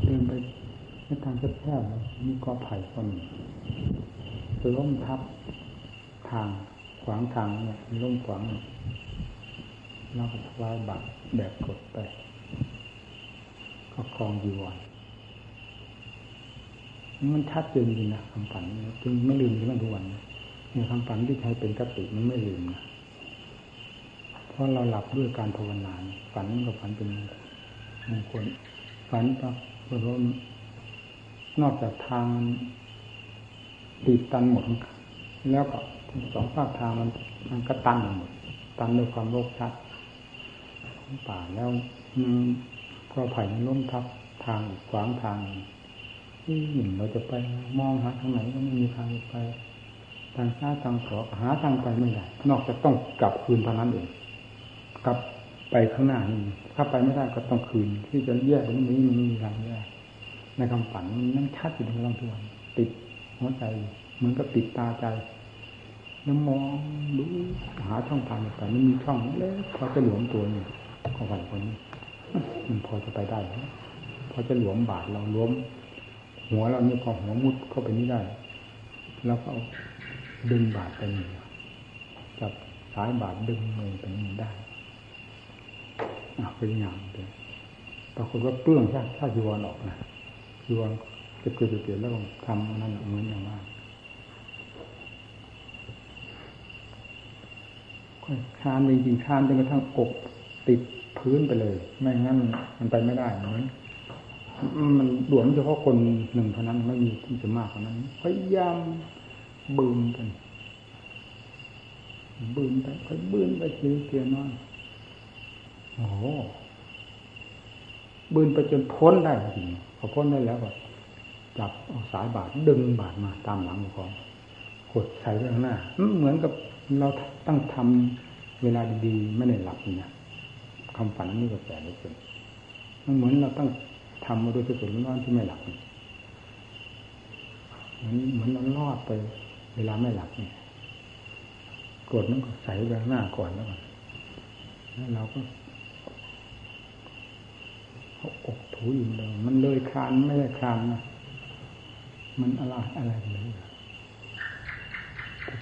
เดินไปในทางแคบๆมีกอไผ่ต้นล้มทับทางขวางทางเนี่ยล้มขวางเราก็ถวายบัตรแบบกดไป ก็คลองอยู่วันมันชัดเจนจริงนะคำฝันจึงไม่ลืมถึงทุกวันเนี่ยคำฝันที่ใช้เป็นกติมันไม่ลืมนะเพราะเราหลับด้วยการภาวนาฝันกับฝันเป็นมงคลฝันก็ เพราะว่านอกจากทางติดตันหมด แล้วก็สองภาคทางมันมันก็ตันหมด ตันด้วยความโลภชัดของป่าแล้วก็ไผ่ล้มทับทางขวางทางที่หนึ่งเราจะไปมองหาทางไหนก็ไม่มีทางไป ทางซ้ายทางขวาหาทางไปไม่ได้ นอกจากต้องกลับคืนเท่านั้นเองกลับ ไปข้างหน้านี่ถ้าไปไม่ได้ก็ต้องคืน ที่จะแยกตรงนี้มันไม่มีทางแยกในคำฝันนั่นชัดอยู่ในลำทวนติดหัวใจเหมือนกับติดตาใจแล้วมองดูหาช่องทางแต่ไม่มีช่องเล็กพอจะหลวมตัวนี่ของฝันคนนี้มันพอจะไปได้พอจะหลวมบาดเราล้มหัวเรานี่พอหัวมุดเข้าไปนี่ได้ แล้วก็ดึงบาดไปนี่จับสายบาดดึงมือไปนี่ได้ เป็นอย่างเดียวปรากฏว่าเปลื้องถ้าถ้าจีวรออกนะจีวรเก็บเกลือเกลี่ยแล้วทำนั่นเหมือนอย่างว่าคานจริงๆคานจนกระทั่งอกติดพื้นไปเลย ไม่งั้นมันไปไม่ได้เหมือนมันหลวมเฉพาะคนหนึ่งเท่านั้นไม่มีที่จะมากกว่านั้นพยายามบืนกันบืนไปค่อยบืนไปทีเทียน้อย โอ้โหบืนไปจนพ้นได้จริงพอพ้นได้แล้วก็จับเอาสายบาดดึงบาดมาตามหลังของกดใส่ไว้ข้างหน้าเหมือนกับเราตั้งทำเวลาดีๆไม่ได้หลับเนี่ยคำฝันนี่ก็แปลกเลยมันเหมือนเราตั้งทำมาโดยสุดๆร้อนที่ไม่หลับเหมือนเหมือนเราลอดไป เวลาไม่หลับเนี่ยกดนั้นก็ใส่ไปหน้าก่อนแล้วก่อนแล้วเราก็ อาอกถูอยู่เลย มันเลยคานไม่ได้คานนะมันอะไรอะไรเลย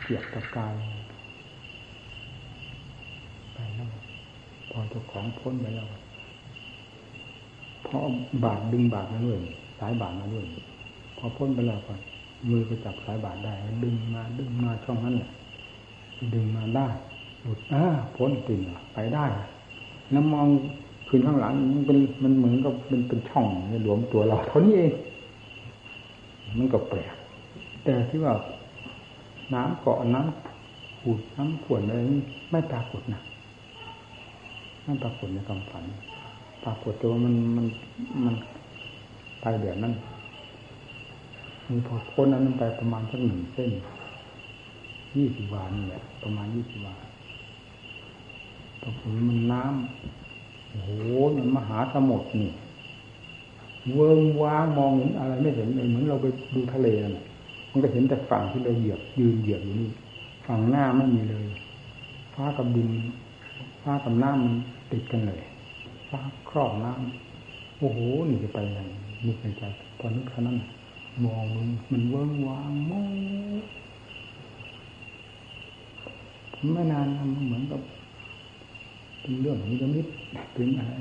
เกียบตะกายไปแล้วพอเจ้าของพ้นไปแล้วพอบาดดึงบาดมาด้วยสายบาดมาด้วยพอพ้นไปแล้วก่อนมือก็จับสายบาดได้ ดึงมาดึงมาช่องนั้นแหละดึงมาได้หลุดอ่าพ้นติ่งไปได้ แล้วมอง คืนข้างหลังมันเป็นมันเหมือนกับเป็นเป็นช่องหลวมตัวเราเท่านี้เองมันก็แปลกแต่ที่ว่าน้ำเกาะน้ำขูดน้ำขวดอะไรไม่ปรากฏนะไม่ปรากฏในความฝัน ปรากฏตัวมันมันมันไปแบบนั้นมีพอพ้นนั้นไปประมาณสักหนึ่งเส้นยี่สิบวานี่แหละประมาณยี่สิบวาปรากฏมันน้ำ โอ้โหมันมหาสมุทรนี่เวิงว้างมองเห็นอะไรไม่เห็นเลยเหมือนเราไปดูทะเลน่ะมันก็เห็นแต่ฝั่งที่เราเหยียบยืนเหยียบอยู่นี่ฝั่งหน้าไม่มีเลย ฟ้ากับดินฟ้ากับน้ำมันติดกันเลยฟ้าครอบน้ำโอ้โหนี่จะไปยังนึกในใจตอนนึกแค่นั้นมองมันมันเวิ้งว้างมองไม่นานมันเหมือนกับ เป็นเรื่องนี้จะมิดเป็นอะไร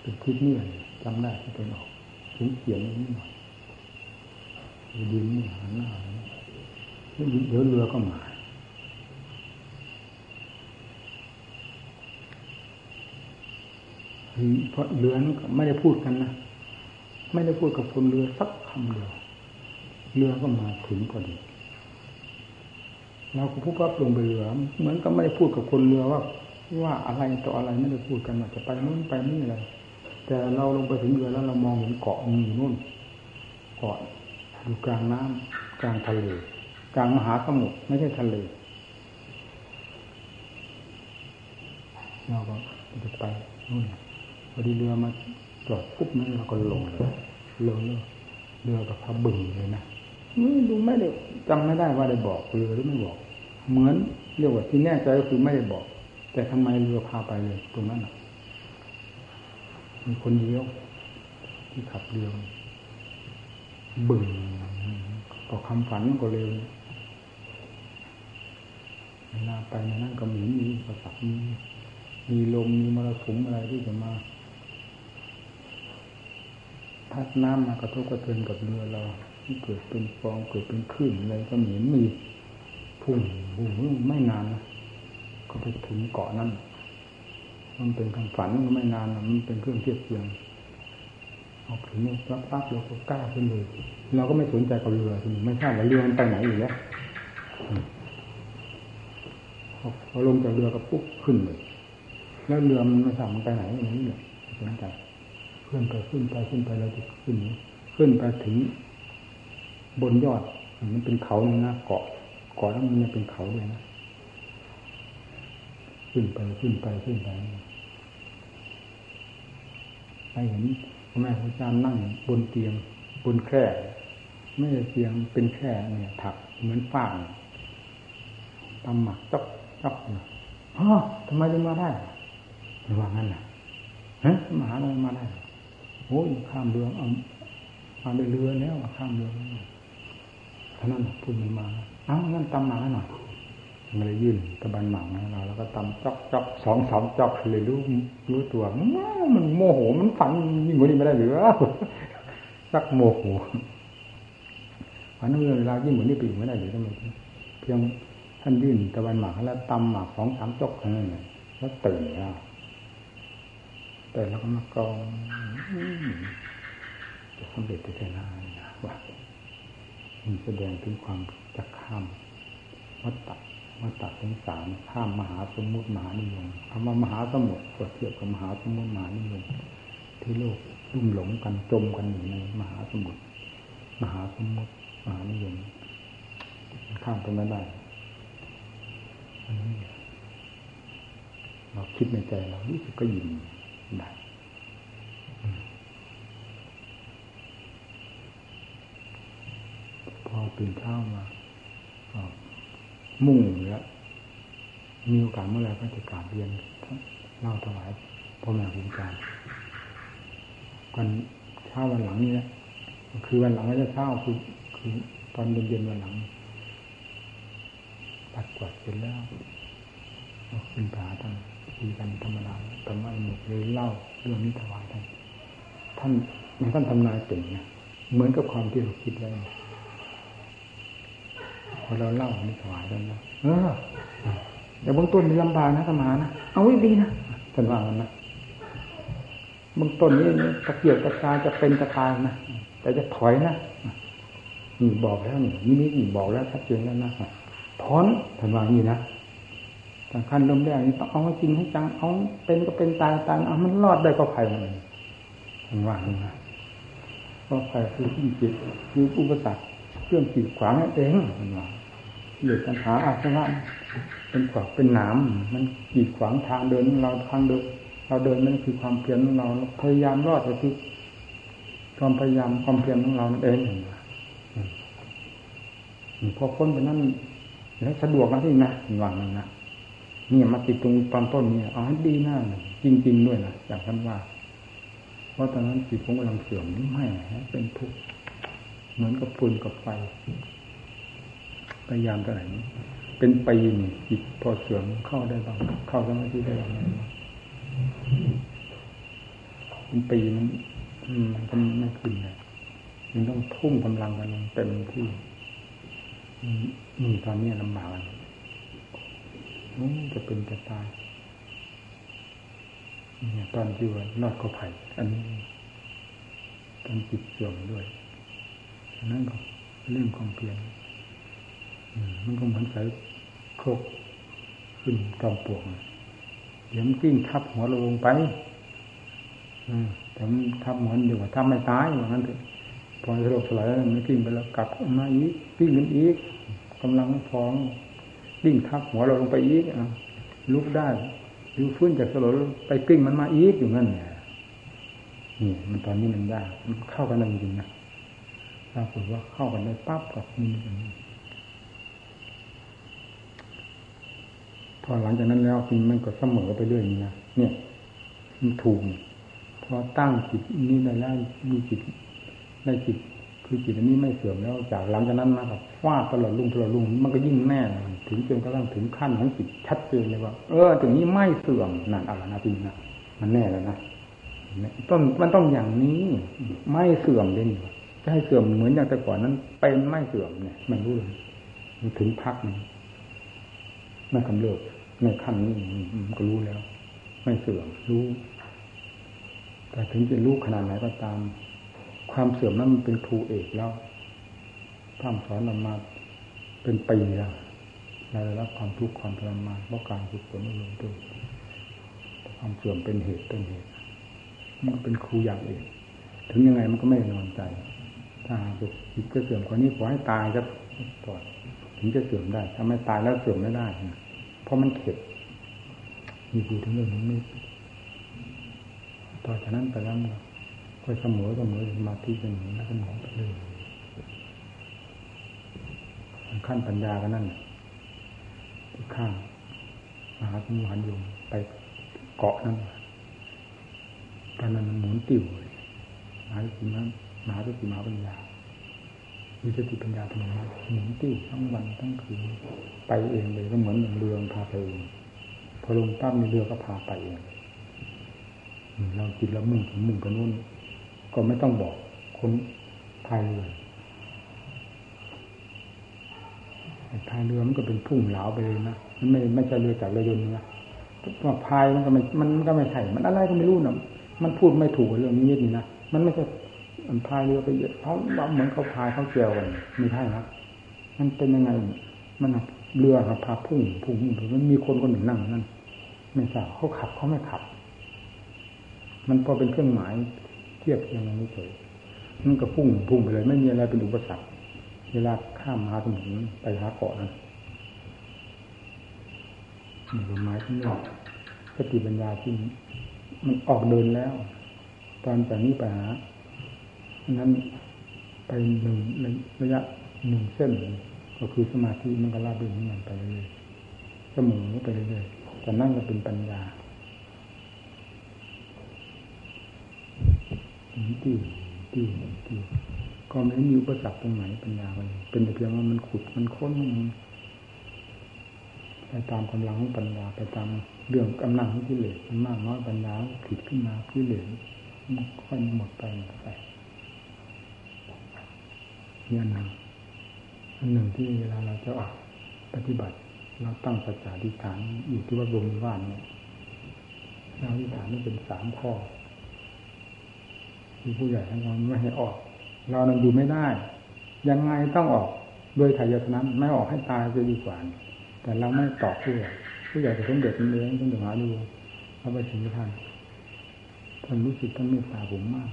เป็นคลิปนี่จำได้ที่เป็นออกถึงเขียนนิดหน่อยดินนี่หันหน้าเดี๋ยวเรือก็มาเพราะเรือนั้นไม่ได้พูดกันนะไม่ได้พูดกับคนเรือสักคำเดียวเรือก็มาถึงพอดีเราก็พูดว่าลงไปเรือเหมือนกับไม่ได้พูดกับคนเรือว่า ว่าอะไรต่ออะไรไม่ได้พูดกันว่าจะไปนู่นไปนี่อะไรแต่เราลงไปถึงเรือแล้วเรามองเห็นเกาะมีอยู่นู่นเกาะอยู่กลางน้ำกลางทะเลกลางมหาสมุทรไม่ใช่ทะเลเราก็จะไปนู่นพอดีเรือมาจอดปุ๊บนั้นเราก็ลงเลยลงเลยเรือกับพระบึงเลยนะดูไม่ได้จำไม่ได้ว่าได้บอกเรือหรือไม่บอก เหมือนเรียกว่าที่แน่ใจก็คือไม่ได้บอก แต่ทำไมเรือพาไปเลยตรงนั้นมีคนเดียว ที่ขับเรือบึ่งก็คำฝันก็เร็วเวลาไปในนั้นก็มีมีประสักมีมีลมมีมรสุมอะไรที่จะมาพัดน้ำมากระทบกระเทือนกับเรือเราที่เกิดเป็นฟองเกิดเป็นคลื่นอะไรก็มีมีพุ่งพุ่งไม่นานนะ ก็ไปถึงเกาะนั้น มันเป็นคำฝันก็ไม่นานมันเป็นเครื่องเทียบเทียงออกถึงปั๊บปั๊บเราก็กล้าขึ้นเลยเราก็ไม่สนใจกับเรือไม่ทราบว่าเรือมันไปไหนอยู่แล้วพอลงจากเรือก็ปุ๊บขึ้นเลย แล้วเรือมันไม่ทราบมันไปไหนอย่างนี้เลยสนใจขึ้นไปขึ้นไปขึ้นไปเราจะขึ้นขึ้นไปถึงบนยอดมันเป็นเขาหนะเกาะเกาะแล้วมันยังเป็นเขาเลยนะ ขึ้นไปขึ้นไปขึ้นไปไปเห็นพ่อแม่พระอาจารย์นั่งบนเตียงบนแคร่ไม่ใช่เตียงเป็นแคร่เนี่ยถักเหมือนฟางตำหมักจับจับเนี่ยอ๋อทำไมถึงมาได้ไม่ว่างั้นน่ะฮะมหาอะไรมาได้โอ้ยข้ามเรือเอามาเรือแล้วข้ามเรือท่านั้นพูดมันมาเอ้างั้นตำหมักหน่อย มันเลยยื่นตะบันหมักให้เราแล้วก็ตำจอกจอกสองสามจอกเลยรู้รู้ตัวมันโมโหมันฝันยิ่งกว่านี้ไม่ได้หรือสักโมโหฝันเมื่อเวลายิ่งกว่านี้ไปอยู่ไม่ได้หรือทำไมเพียงท่านยื่นตะบันหมักแล้วตำหมักสองสามจอกเท่านั้นแล้วตื่นแล้วแต่แล้วก็มากองจะสำเร็จได้นะว่ามันแสดงถึงความจะข้ามวัฏฏะ มาตัดถึงสามข้ามมหาสมุทรมหานิยมคำว่ามหาสมุทรก็เทียบกับมหาสมุทรมหานิยมที่โลกลุ่มหลงกันจมกันอยู่ในมหาสมุทรมหาสมุทรมหานิยมข้ามไปไม่ได้อันนี้เราคิดในใจเรารู้สึกก็ยินได้พอตื่นเช้ามา มุ่งแล้วมีโอกาสเมื่อไรก็จะกราบเรียนเล่าถวายพ่อแม่ครูอาจารย์วันเช้าวันหลังนี่แหละคือวันหลังก็จะเช้าคือคือตอนเย็นๆวันหลังปัดกวาดเสร็จแล้วขึ้นผาท่านคุยกันธรรมดาธรรมะหมดเลยเล่าเรื่องนี้ถวายท่านท่านท่านทำนายเก่งนะเหมือนกับความที่เราคิดไว้ พอเราเล่านี่ถวายแล้วนะเออเดี๋ยวบางต้นมีลำบากนะสมานะเอาไว้ดีนะท่านว่ากันนะบางต้นนี้ตะเกียบตะกายจะเป็นตะกายนะแต่จะถอยนะนี่บอกแล้วนี่นี่นี่บอกแล้วชัดเจนแล้วนะถอนท่านว่างนี้นะสำคัญลมแรกนี่ต้องเอาให้จริงให้จังเอาเป็นก็เป็นตายตายเอามันรอดได้ก็ไผ่มันท่านว่างนี้นะก็ไผ่คือที่จิตคืออุปสรรคเครื่องขีดขวางนั่นเองท่านว่า เลือปัญหาอาสวะเป็นขวากเป็นหนามมันกีดขวางทางเดินเราทางเดินเราเดินนั่นคือความเพียรของเราพยายามรอดก็คือความพยายามความเพียรของเราเองพอพ้นไปนั่นแล้วสะดวกนะที่นะหวังนะนี่ยมาติดตรงตอนต้นเนี่ยเอาให้ดีหน้าจริง ๆ ด้วยนะอย่างท่านว่า เพราะตอนนั้นจิตผมกำลังเสื่อมไม่เป็นทุกข์เหมือนกับฟืนกับไฟ พยายามเท่าไหร่เป็นปีนี่จิตพอเสื่อมเข้าได้บ้างเข้าสมาธิได้บ้างเป็นปีมันมันก็ไม่ขึ้นเลยมันต้องทุ่มกำลังกันเต็มที่นี่ตอนนี้ลำบากจะเป็นจะตายเนี่ยตอนที่ว่านอดก็ไผ่อันนี้ตอนจิตเสื่อมด้วยนั่นก็เรื่องความเพียร มันก็เหมือนใส่โคกขึ้นจอมปลวกเดี๋ยวมันกิ้งทับหัวเราลงไปแต่มันทับหัวอยู่ว่าถ้าไม่ตายอย่างนั้นเถอะพอสลบสลายมันกิ้งไปแล้วกลับมาอีกกิ้งกันอีกกำลังพองกิ้งทับหัวเราลงไปอีกอะลุกได้ดูฟื้นจากสลบไปกิ้งมันมาอีกอยู่นั่นเนี่ยนี่มันตอนนี้มันยากมันเข้ากันจริงๆนะปรากฏว่าเข้ากันได้ปั๊บกับมีอย่างนี้ พอหลังจากนั้นแล้วมันก็เสมอไปเรื่อยนี่นะเนี่ยมันถูกพอตั้งจิตนี้ได้แล้วมีจิตได้จิตคือจิตอันนี้ไม่เสื่อมแล้วจากหลังจากนั้นมากับฟาดตลอดลุงตลอดลุงมันก็ยิ่งแน่ถึงจนกระทั่งถึงขั้นของจิตชัดเจนเลยว่า เออถึงนี้ไม่เสื่อมนั่นอะไรนะจริงนะมันแน่แล้วนะต้นมันต้องอย่างนี้ ไม่เสื่อมเลยนี่จะให้เสื่อมเหมือนอย่างแต่ก่อนนั้นเป็นไม่เสื่อมเนี่ย มันรู้เลยถึงพักนี้ไม่กำเริบ ในขั้นนี้มันก็รู้แล้ว ไม่เสื่อมรู้ แต่ถึงจะรู้ขนาดไหนก็ตาม ความเสื่อมนั้นมันเป็นครูเอกแล้วท่านสอนเรามาเป็นปีแล้วเราได้รับความทุกข์ความทรมานเพราะการฝึกฝนอบรมตัวความเสื่อมเป็นเหตุเป็นเหตุมันเป็นครูอย่างเองถึงยังไงมันก็ไม่นอนใจ ถ้าจิตจะเสื่อมกว่านี้ขอให้ตายจะก่อนถึงจะเสื่อมได้ ถ้าไม่ตายแล้วเสื่อมไม่ได้ เพราะมันเข็ดมีคือถึงเรื่องนี้ต่อจากนั้นไปแล้วก็เสมอเสมอมาที่เป็นหนึ่งแล้วก็หมอไปเลยขั้นปัญญาก็นั่นที่ข้างมหาสมุหันยมไปเกาะนั่นตอนนั้นมันหมุนติ่วมหาสิมาหมหาสติมหาปัญญา วิสติปัญญาธรรมะหมุนติ่วทั้งวันทั้งคืนไปเองเลยก็เหมือนเรือพาไปเองพอลงตั้มในเรือก็พาไปเองเราจิตเรามุ่งถึงมุ่งไปนู่นก็ไม่ต้องบอกคนพายเรือพายเรือมันก็เป็นพุ่งเหลาไปเลยนะมันไม่ไม่ใช่เรือจากเรือยนต์นะว่าพายมันก็ไม่มันก็ไม่ใช่มันอะไรก็ไม่รู้นะมันพูดไม่ถูกเรื่องนี้นี่นะมันไม่ใช่ มันพายเรือไปเยอะเขาเหมือนเขาพายเขาเกี่ยวกันไม่ใช่นะมันเป็นยังไง มันเรือครับพาพุ่งพุ่งพุ่งมันมีคนคนหนึ่งนั่งนั่นไม่ทราบเขาขับเขาไม่ขับ มันพอเป็นเครื่องหมายเทียบเทียงกันเฉยมันก็พุ่งพุ่งไปเลย ไม่มีอะไรเป็นอุปสรรคเวลาข้ามมาสมุนไปหาเกาะนั้นนี่หมายที่นี่สติปัญญาที่มันออกเดินแล้ว ตอนจากนี้ไปหา นั้นไปหนึ่งระยะหนึ่งเส้น ก็คือสมาธิมันก็ลาบเดินมันไปเรื่อยเสมอไปเรื่อยแต่นั่นก็เป็นปัญญาที่ที่ที่ก็ไม่มีอุปสรรคตรงไหนปัญญาเลยเป็นแต่เพียงว่ามันขุดมันค้นไปตามกำลังของปัญญาไปตามเรื่องกำลังของกิเลสมันมากน้อยปัญญาผิดขึ้นมากิเลสมันค่อยหมดไปหมดไปีอันหนึ่งอันหนึ่งที่เวลาเราจะออกปฏิบัติ เราตั้งสัจจะทิฏฐานอยู่ที่ว่าบรมว่านเนี่ยเราทิฏฐานนี่เป็นสามข้อที่ผู้ใหญ่ท่านเราไม่ให้ออก เรานั้นอยู่ไม่ได้ ยังไงต้องออกโดยไถ่ยยนั้นไม่ออกให้ตายจะดีกว่า แต่เราไม่ตอบผู้ใหญ่ผู้ใหญ่จะสมเด็จมันเองต้องหาดูพระบชิท่านท่านรู้สึกท่านเมตตาผมมาก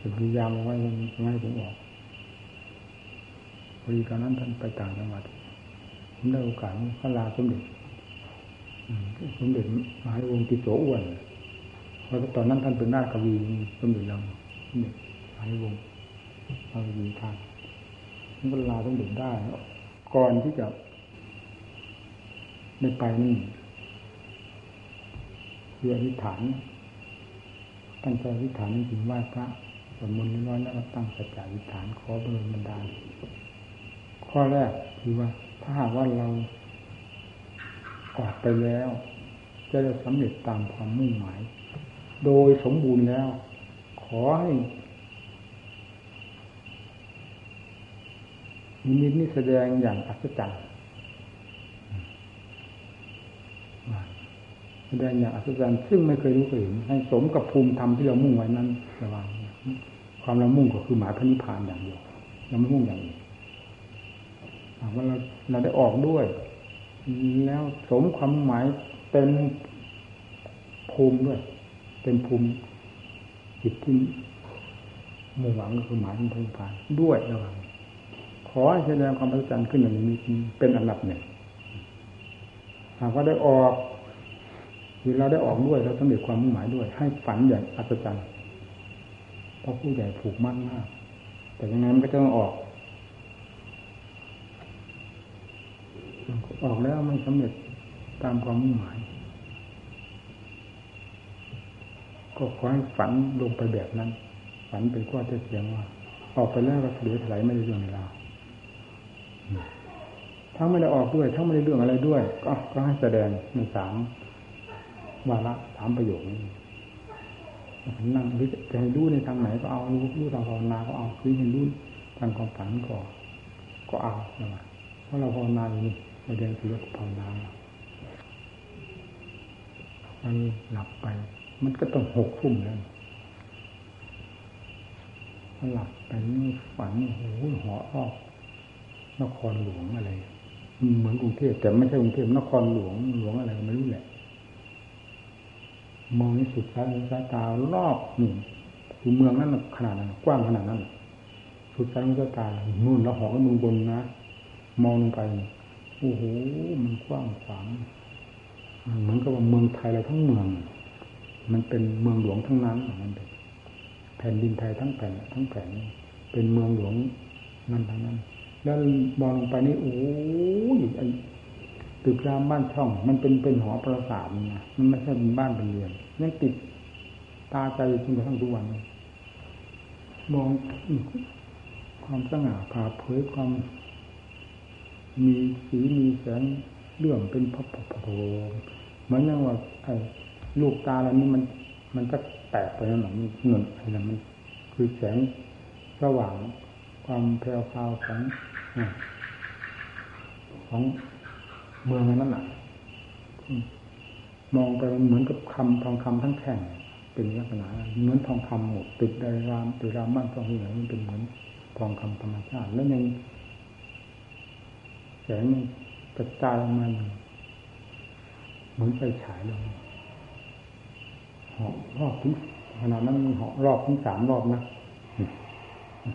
จะพยายามเอาไว้ไม่ให้ผมออก ดีตอนนั้นท่านไปต่างจังหวัดผมได้โอกาสพระลาสมเด็จสมเด็จมหาวงศ์ติโสอ้วนเพราะตอนนั้นท่านเป็นนาควีสมเด็จเราสมเด็จมหาวงศ์มหาวีท่านท่านก็ลาสมเด็จได้ก่อนที่จะได้ไปนี่คืออธิษฐานตั้งใจอธิษฐานจริงว่าพระสวดมนต์น้อยแล้วตั้งสัจจะอธิษฐานขอบรมบรรดา ข้อแรกคือว่า ถ้าหากว่าเราออกไปแล้ว จะได้สำเร็จตามความมุ่งหมาย โดยสมบูรณ์แล้ว ขอให้นิมิตนี้แสดงอย่างอัศจรรย์แสดงอย่างอัศจรรย์ซึ่งไม่เคยรู้เคยเห็นให้สมกับภูมิธรรมที่เรามุ่งไว้นั้นระวังความเรามุ่งก็คือหมายพระนิพพานอย่างเดียวเราไม่มุ่งอย่างอื่น ว่าเราเราได้ออกด้วย แล้วสมความหมายเป็นภูมิด้วย เป็นภูมิจิตที่มุ่งหวังก็คือหมายถึงพระนิพพานด้วยระหวังขอให้แสดงความอัศจรรย์ขึ้นอย่างนี้เป็นอันดับหนึ่งหากว่าได้ออกคือเราได้ออกด้วยเราสำเร็จความมุ่งหมายด้วย ให้ฝันอย่างอัศจรรย์เพราะผู้ใหญ่ผูกมั่นมาก แต่ยังไงมันก็จะต้องออก ออกแล้วไม่สำเร็จตามความมุ่งหมาย ก็ขอให้ฝันลงไปแบบนั้น ฝันเป็นข้อเท็จจริงว่า ออกไปแล้วก็เสียถลายไม่ได้เรื่องเวลาทั้งไม่ได้ออกด้วย ทั้งไม่ได้เรื่องอะไรด้วย ก็ก็ให้แสดงในสามวาระสามประโยคนี้นั่งหรือจะให้รู้ในทางไหนก็เอารู้รู้ทางภาวนาก็เอาคือให้รู้ทางความฝันก็ก็เอาเพราะเราภาวนาอยู่นี่ เราเรียนคือภาวนามันหลับไป มันก็ต้องหกทุ่มแล้วพอหลับไปนี่ฝันโอ้โหหอออกนครหลวงอะไร เหมือนกรุงเทพแต่ไม่ใช่กรุงเทพนครหลวงหลวงอะไรไม่รู้แหละ มองในสุดสายสายตารอบนี่งคือเมืองนั้นขนาดนั้นกว้างขนาดนั้นสุดสายสายตานู่นแล้วหอก็เมืองบนนะ มองลงไป โอ้โหมันกว้างขวางเหมือนกับว่าเมืองไทยเราทั้งเมือง มันเป็นเมืองหลวงทั้งนั้นมันเป็นแผ่นดินไทยทั้งแผ่นทั้งแผ่นเป็นเมืองหลวงนั่นทั้งนั้น แล้วมองลงไปนี่โอ้ยไอตึกรามบ้านช่อง มันเป็นเป็นหอประสาทนะมันไม่ใช่เป็นบ้านเป็นเรือนยังติดตาใจจนกระทั่งทุกวันมองความสง่าผ่าเผยความ มีสีมีแสงเรื่องเป็นพระพโพเหมือนอย่างว่าไอ้ลูกตาเรานี่มัน มันจะแตกไปนั่นหรอมันหนุนอะไรมัน คือแสงสว่างความแผ่วพาวของของเมืองนั้นน่ะมองไปมันเหมือนกับคำทองคำทั้งแข่งเป็นลักษณะเหมือนทองคำหมดตึกไดรามตึกรามบ้านทองที่ไหนมันเป็นเหมือนทองคำธรรมชาติ แล้วยัง สงกระจายออกมาเหมือนไฟฉายลงหอบรอบถึงขนาดนั้นหอบรอบถึงสามรอบนะ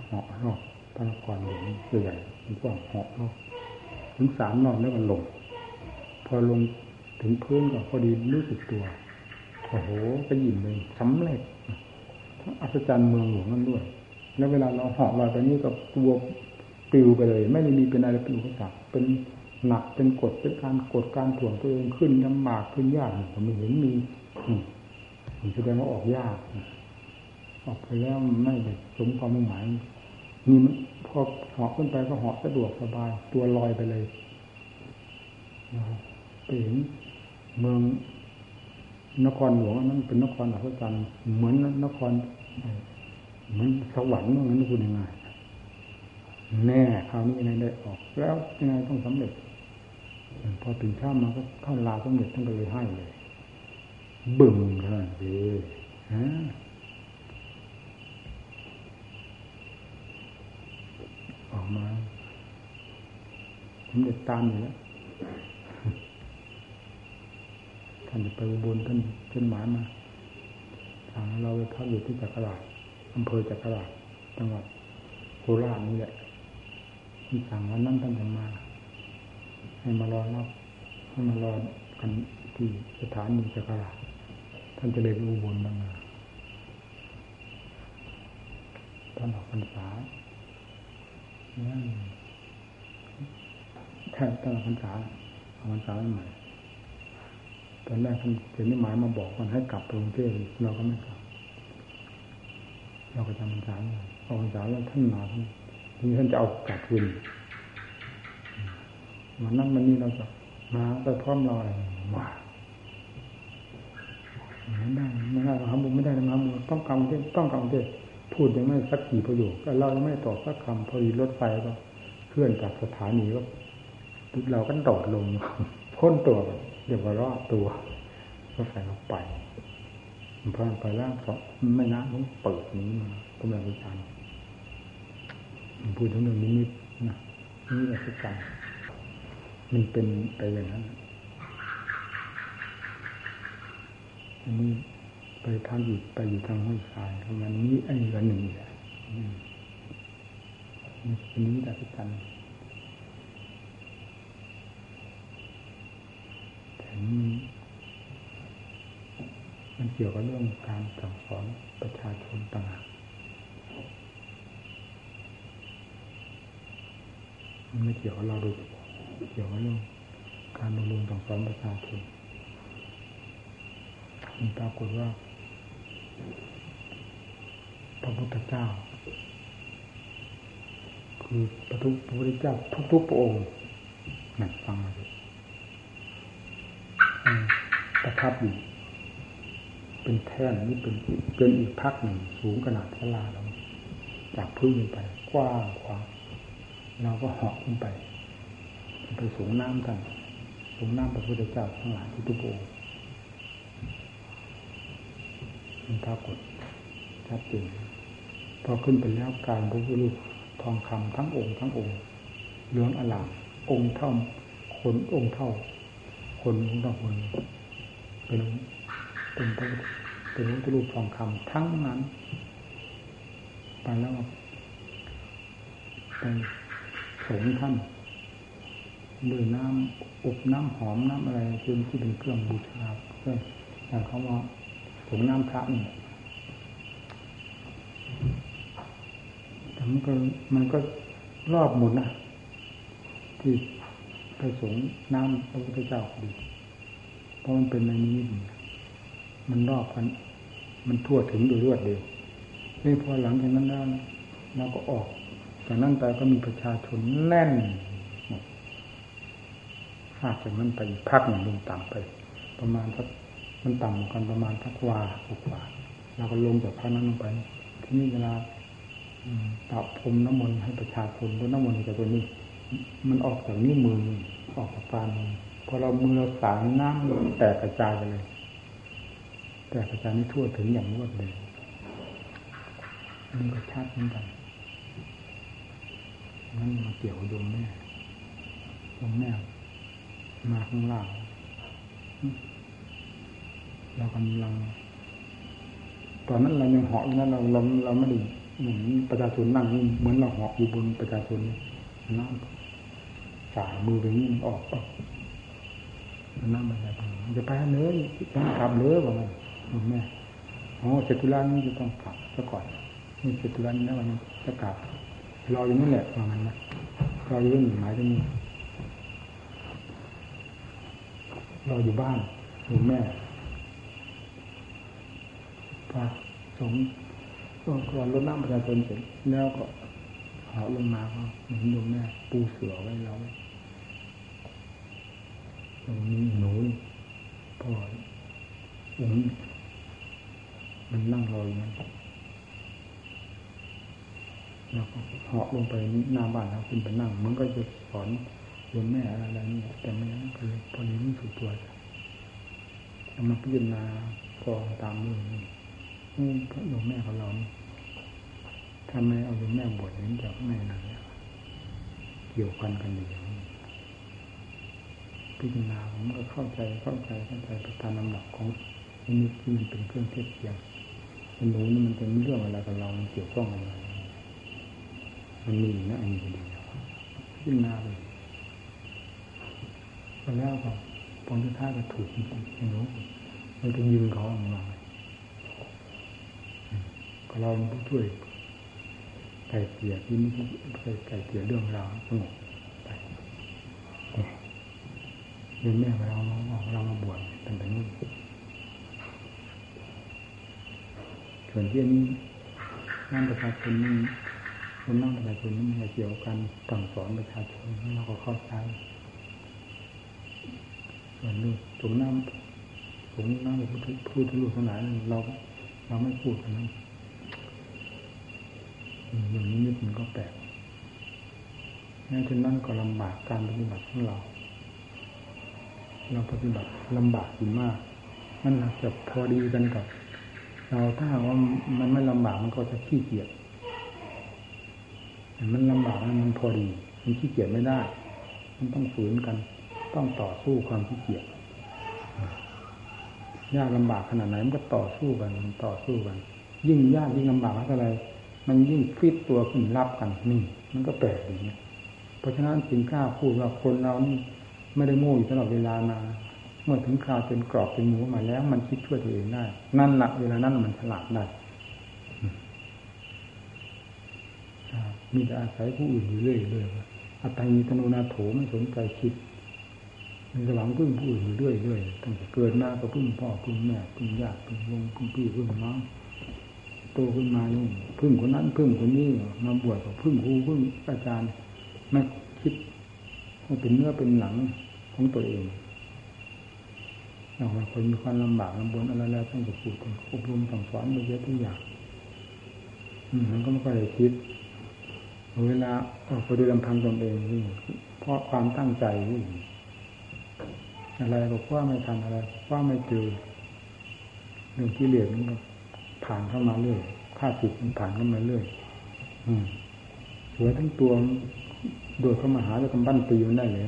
หอบรอบพระนครหลวงใหญ่มันกว้างหอบรอบถึงสามรอบแล้วมันลง พอลงถึงพื้นก็พอดีรู้สึกตัวโอ้โหก็ยิ้มเลยสำเร็จทั้งอัศจรรย์เมืองหลวงนั่นด้วย แล้วเวลาเราเหาะลอยไปนี่ก็ตัว ปลิวไปเลย ไม่ได้มีเป็นอะไรเป็นอุปสรรคเป็นหนักเป็นกดเป็นการกดการถ่วงตัวเองขึ้นลำบากขึ้นยากผมไม่เห็นมีผมแสดงว่าออกยากออกไปแล้วไม่ได้สมความมุ่งหมายนี่พอเหาะขึ้นไปก็เหาะสะดวกสบาย ตัวลอยไปเลยไปเห็นเมืองนครหลวงนั้นเป็นนครอัศจรรย์เหมือนนครเหมือนสวรรค์ว่างั้นคุณยังไง แน่คราวนี้ยังไงได้ออก แล้วยังไงต้องสำเร็จ พอตื่นเช้ามาก็เข้าลาสำเร็จท่านก็เลยให้เลย บึ้งเลยฮะออกมาสำเร็จตามอยู่แล้วท่านจะไปอุบลท่านเช่นหมายมาทางเราไปพักอยู่ที่จักราชอำเภอจักราชจังหวัดโคราชนี่แหละ ที่สั่งวันนั้นท่านจะมา ให้มารอรับให้มารอกันที่สถานีจักราท่านจะเลยไปอุบลบางท่านออกพรรษานั่นแค่ตั้งพรรษาออกพรรษาใหม่ตอนแรกท่านเขียนนิมายมาบอกว่าให้กลับไปกรุงเทพเราก็ไม่กลับ เราก็จำพรรษาออกพรรษาแล้วท่านมาท่าน ทีนี้ท่านจะเอากลับคืนวันนั้นวันนี้เราจะมาไปพร้อมเราอะไรมาไม่ได้ไม่ได้เราทำบุญไม่ได้นะบุญต้องกรรมที่ต้องกรรมที่พูดยังไม่สักกี่ประโยคเรายังไม่ตอบสักคำพอดีรถไฟก็เคลื่อนจากสถานีก็เราก็โดดลงพ้นตัวเรียว่ารอดตัวรถไฟเราไปมันพานไปแล้วก็ไม่นามันเปิดนี้มาก็แบบวิจารณ์ พูดถึงเรื่องนี้นะนี่อัศจรรย์มันเป็นไปอย่างนั้นอันนี้ไปทางอยู่ไปอยู่ทางห้วยทรายประมาณนี้อันนี้ก็หนึ่งแหละนี่เป็นนี้อัศจรรย์แต่นี่มันเกี่ยวกับเรื่องการสั่งสอนประชาชนต่างหาก มันไม่เกี่ยวกับเราโดยเกี่ยวกับเรื่องการอบรมสั่งสอนประชาชนมันปรากฏว่า พระพุทธเจ้า คือพระทุกพระพุทธเจ้าทุกๆพระองค์นั่นฟังมาดิประทับอยู่เป็นแท่นนี่เป็นเป็นอีกพักหนึ่งสูงขนาดทลาเราจากพื้นไปกว้างขวาง เราก็เหาะขึ้นไป ไปสูงน้ำกัน สูงน้ำพระพุทธเจ้าทั้งหลายทุกๆองมันปรากฏชัดเจนพอขึ้นไปแล้วการพระพุทธรูปทองคำทั้งองค์ทั้งองค์เหลืองอลามองค์เท่าคนองค์เท่า คนองค์เท่าคนเป็นเป็นพระเป็นพระพุทธรูปทองคำทั้งนั้น ไปแล้วไป สงท่านด้วยน้ำอบน้ำหอมน้ำอะไรเ่ที่เป็นเครื่องบูชาเพื่ออย่างเขาว่าสงน้ำพระนี่แต่มันก็มันก็รอบหมดนะที่ไปสงน้ำพระพุทธเจ้าดีเพราะมันเป็นในนี้มันรอบกันมันทั่วถึงโดยรวดเดียวนี่พอหลังจากนั้นแล้วเราก็ออก จากนั้นไปก็มีประชาชนแน่นหากจากนั้นไปอีกพักหนึ่งลงต่ำไป ประมาณสักมันต่ำกันประมาณสักวาอุกว่าเราก็ลงจากพักนั้นลงไป ที่นี่เวลาตาพรมน้ำมนต์ให้ประชาชนด้วยน้ำมนต์จากตัวนี้ มันออกจากนิ้วมือออกจากปานพอเรามือเราสางน้ำแตกกระจายไปเลยแตกกระจายนี่ทั่วถึงอย่างรวดเร็วมันก็ชัดเหมือนกัน นั่นมาเกี่ยวดวงแม่ดวงแม่มาข้างล่างเรากำลังตอนนั้นเรายังเหาะอยู่นั้นเราเราเราไม่ได้เหมือนประชาชนนั่งเหมือนเราเหาะอยู่บนประชาชนนั่งสายมือไปนี่มันออกออกนั่งมาอะไรจะไปเนื้อต้องกลับเนื้อว่ามันแม่โอ๋อเสร็จธุระนี่จะต้องกลับซะก่อนนี่เสร็จธุระนี่แล้ววันนี้จะกลับ รออยู่นี่แหละว่างั้นนะรออยู่เรื่องหมายถึงนี้รออยู่บ้านอยู่แม่พอสมก่อนรดน้ำประชาชนเสร็จแล้วก็หาลงมาก็เห็นโยมแม่ ปูเสือไว้แล้วตรงนี้หนูพ่ออุ้มมันนั่งรออยู่นั่น แล้วก็เหาะลงไปหน้าบ้านแล้วขึ้นไปนั่งมันก็จะสอนโยมแม่อะไรนี่แต่ไม่นั้นคือพอนี้รู้สึกตัวจะมาพิจารณากองตามเรื่องนี้พระโยมแม่ของเราถ้าไม่เอาโยมแม่บวชนี้จะไม่นานเกี่ยวกันกันอยู่อย่างนี้พิจารณาผมก็เข้าใจเข้าใจเข้าใจไปตามลำดับของนิที่มันเป็นเครื่องเทียบเทียงมันรู้นี่มันเป็นเรื่องอะไรกับเรามันเกี่ยวข้องอะไร มันมีนะอันนี้เดียวพิจารณาเลยพอแล้วก็ผลสุดท้ายก็ถูกจริงๆไม่รู้เราจะยิงเขาออกมาก็เราช่วยไก่เกี่ยที่นี่ไก่เกี่ยเรื่องราวสงบไปเรียนแม่เราเรามาบวชตั้งแต่นู้นส่วนที่นี้นั่นประชาชนนี่ คนนั่งประชาชนนี่ไม่เกี่ยวกันสั่งสอนประชาชนเราก็เข้าใจส่วนนี้ถุงน้ำถุงน้ำพูดพูดทะลุขนาดเราเราไม่พูดนั้นอย่างนี้นิดมันก็แปลกแม้เช่นนั้นก็ลำบากการปฏิบัติของเรา เราปฏิบัติลำบากอยู่มากมันจะพอดีกันกับ เราถ้าว่ามันไม่ลำบากมันก็จะขี้เกียจ มันลำบากมันพอดี มันขี้เกียจไม่ได้ มันต้องฝืนกัน ต้องต่อสู้ความขี้เกียจยากลำบากขนาดไหนมันก็ต่อสู้กันต่อสู้กัน ยิ่งยากยิ่งลำบากเท่าไร มันยิ่งฟิตตัวขึ้นรับกันนี่ มันก็แปลกอย่างนี้เพราะฉะนั้นจึงกล้าพูดว่าคนเรานี่ไม่ได้โง่อยู่ตลอดเวลานาเมื่อถึงคราวเป็นกรอบเป็นหมูมาแล้ว มันคิดช่วยตัวเองได้ นั่นหละเวลานั้นมันฉลาดได้ มีแต่อาศัยผู้อื่นอยู่เรื่อยเลยอัตตานีตโนนาโถไม่สนใจคิดมีสวังพึ่งผู้อื่นอยู่เรื่อยเรื่อยตั้งแต่เกิดหน้าก็พึ่งพ่อพึ่งแม่พึ่งญาติพึ่งวงพึ่งพี่พึ่งน้องโตขึ้นมานี่พึ่งคนนั้นพึ่งคนนี้มาบวชกับพึ่งครูพึ่งอาจารย์ไม่คิดว่าเป็นเนื้อเป็นหนังของตัวเองอย่างคนมีความลำบากลำบนอะไรแล้วต้องจะพูดต้อบรมสั่งสอนไปเยอะทุกอย่างมันก็ไม่ค่อยได้คิด เวลาออกไปดูลำพังตนเองนี่เพราะความตั้งใจนี่อะไรก็คว้าไม่ทันอะไรคว้าไม่เจอเรื่องที่เหลือมันก็ผ่านเข้ามาเรื่อยค่าจิตมันผ่านเข้ามาเรื่อยอืมหัวทั้งตัวโดดเข้ามาหาแล้วกำบั้นตีมันได้เลย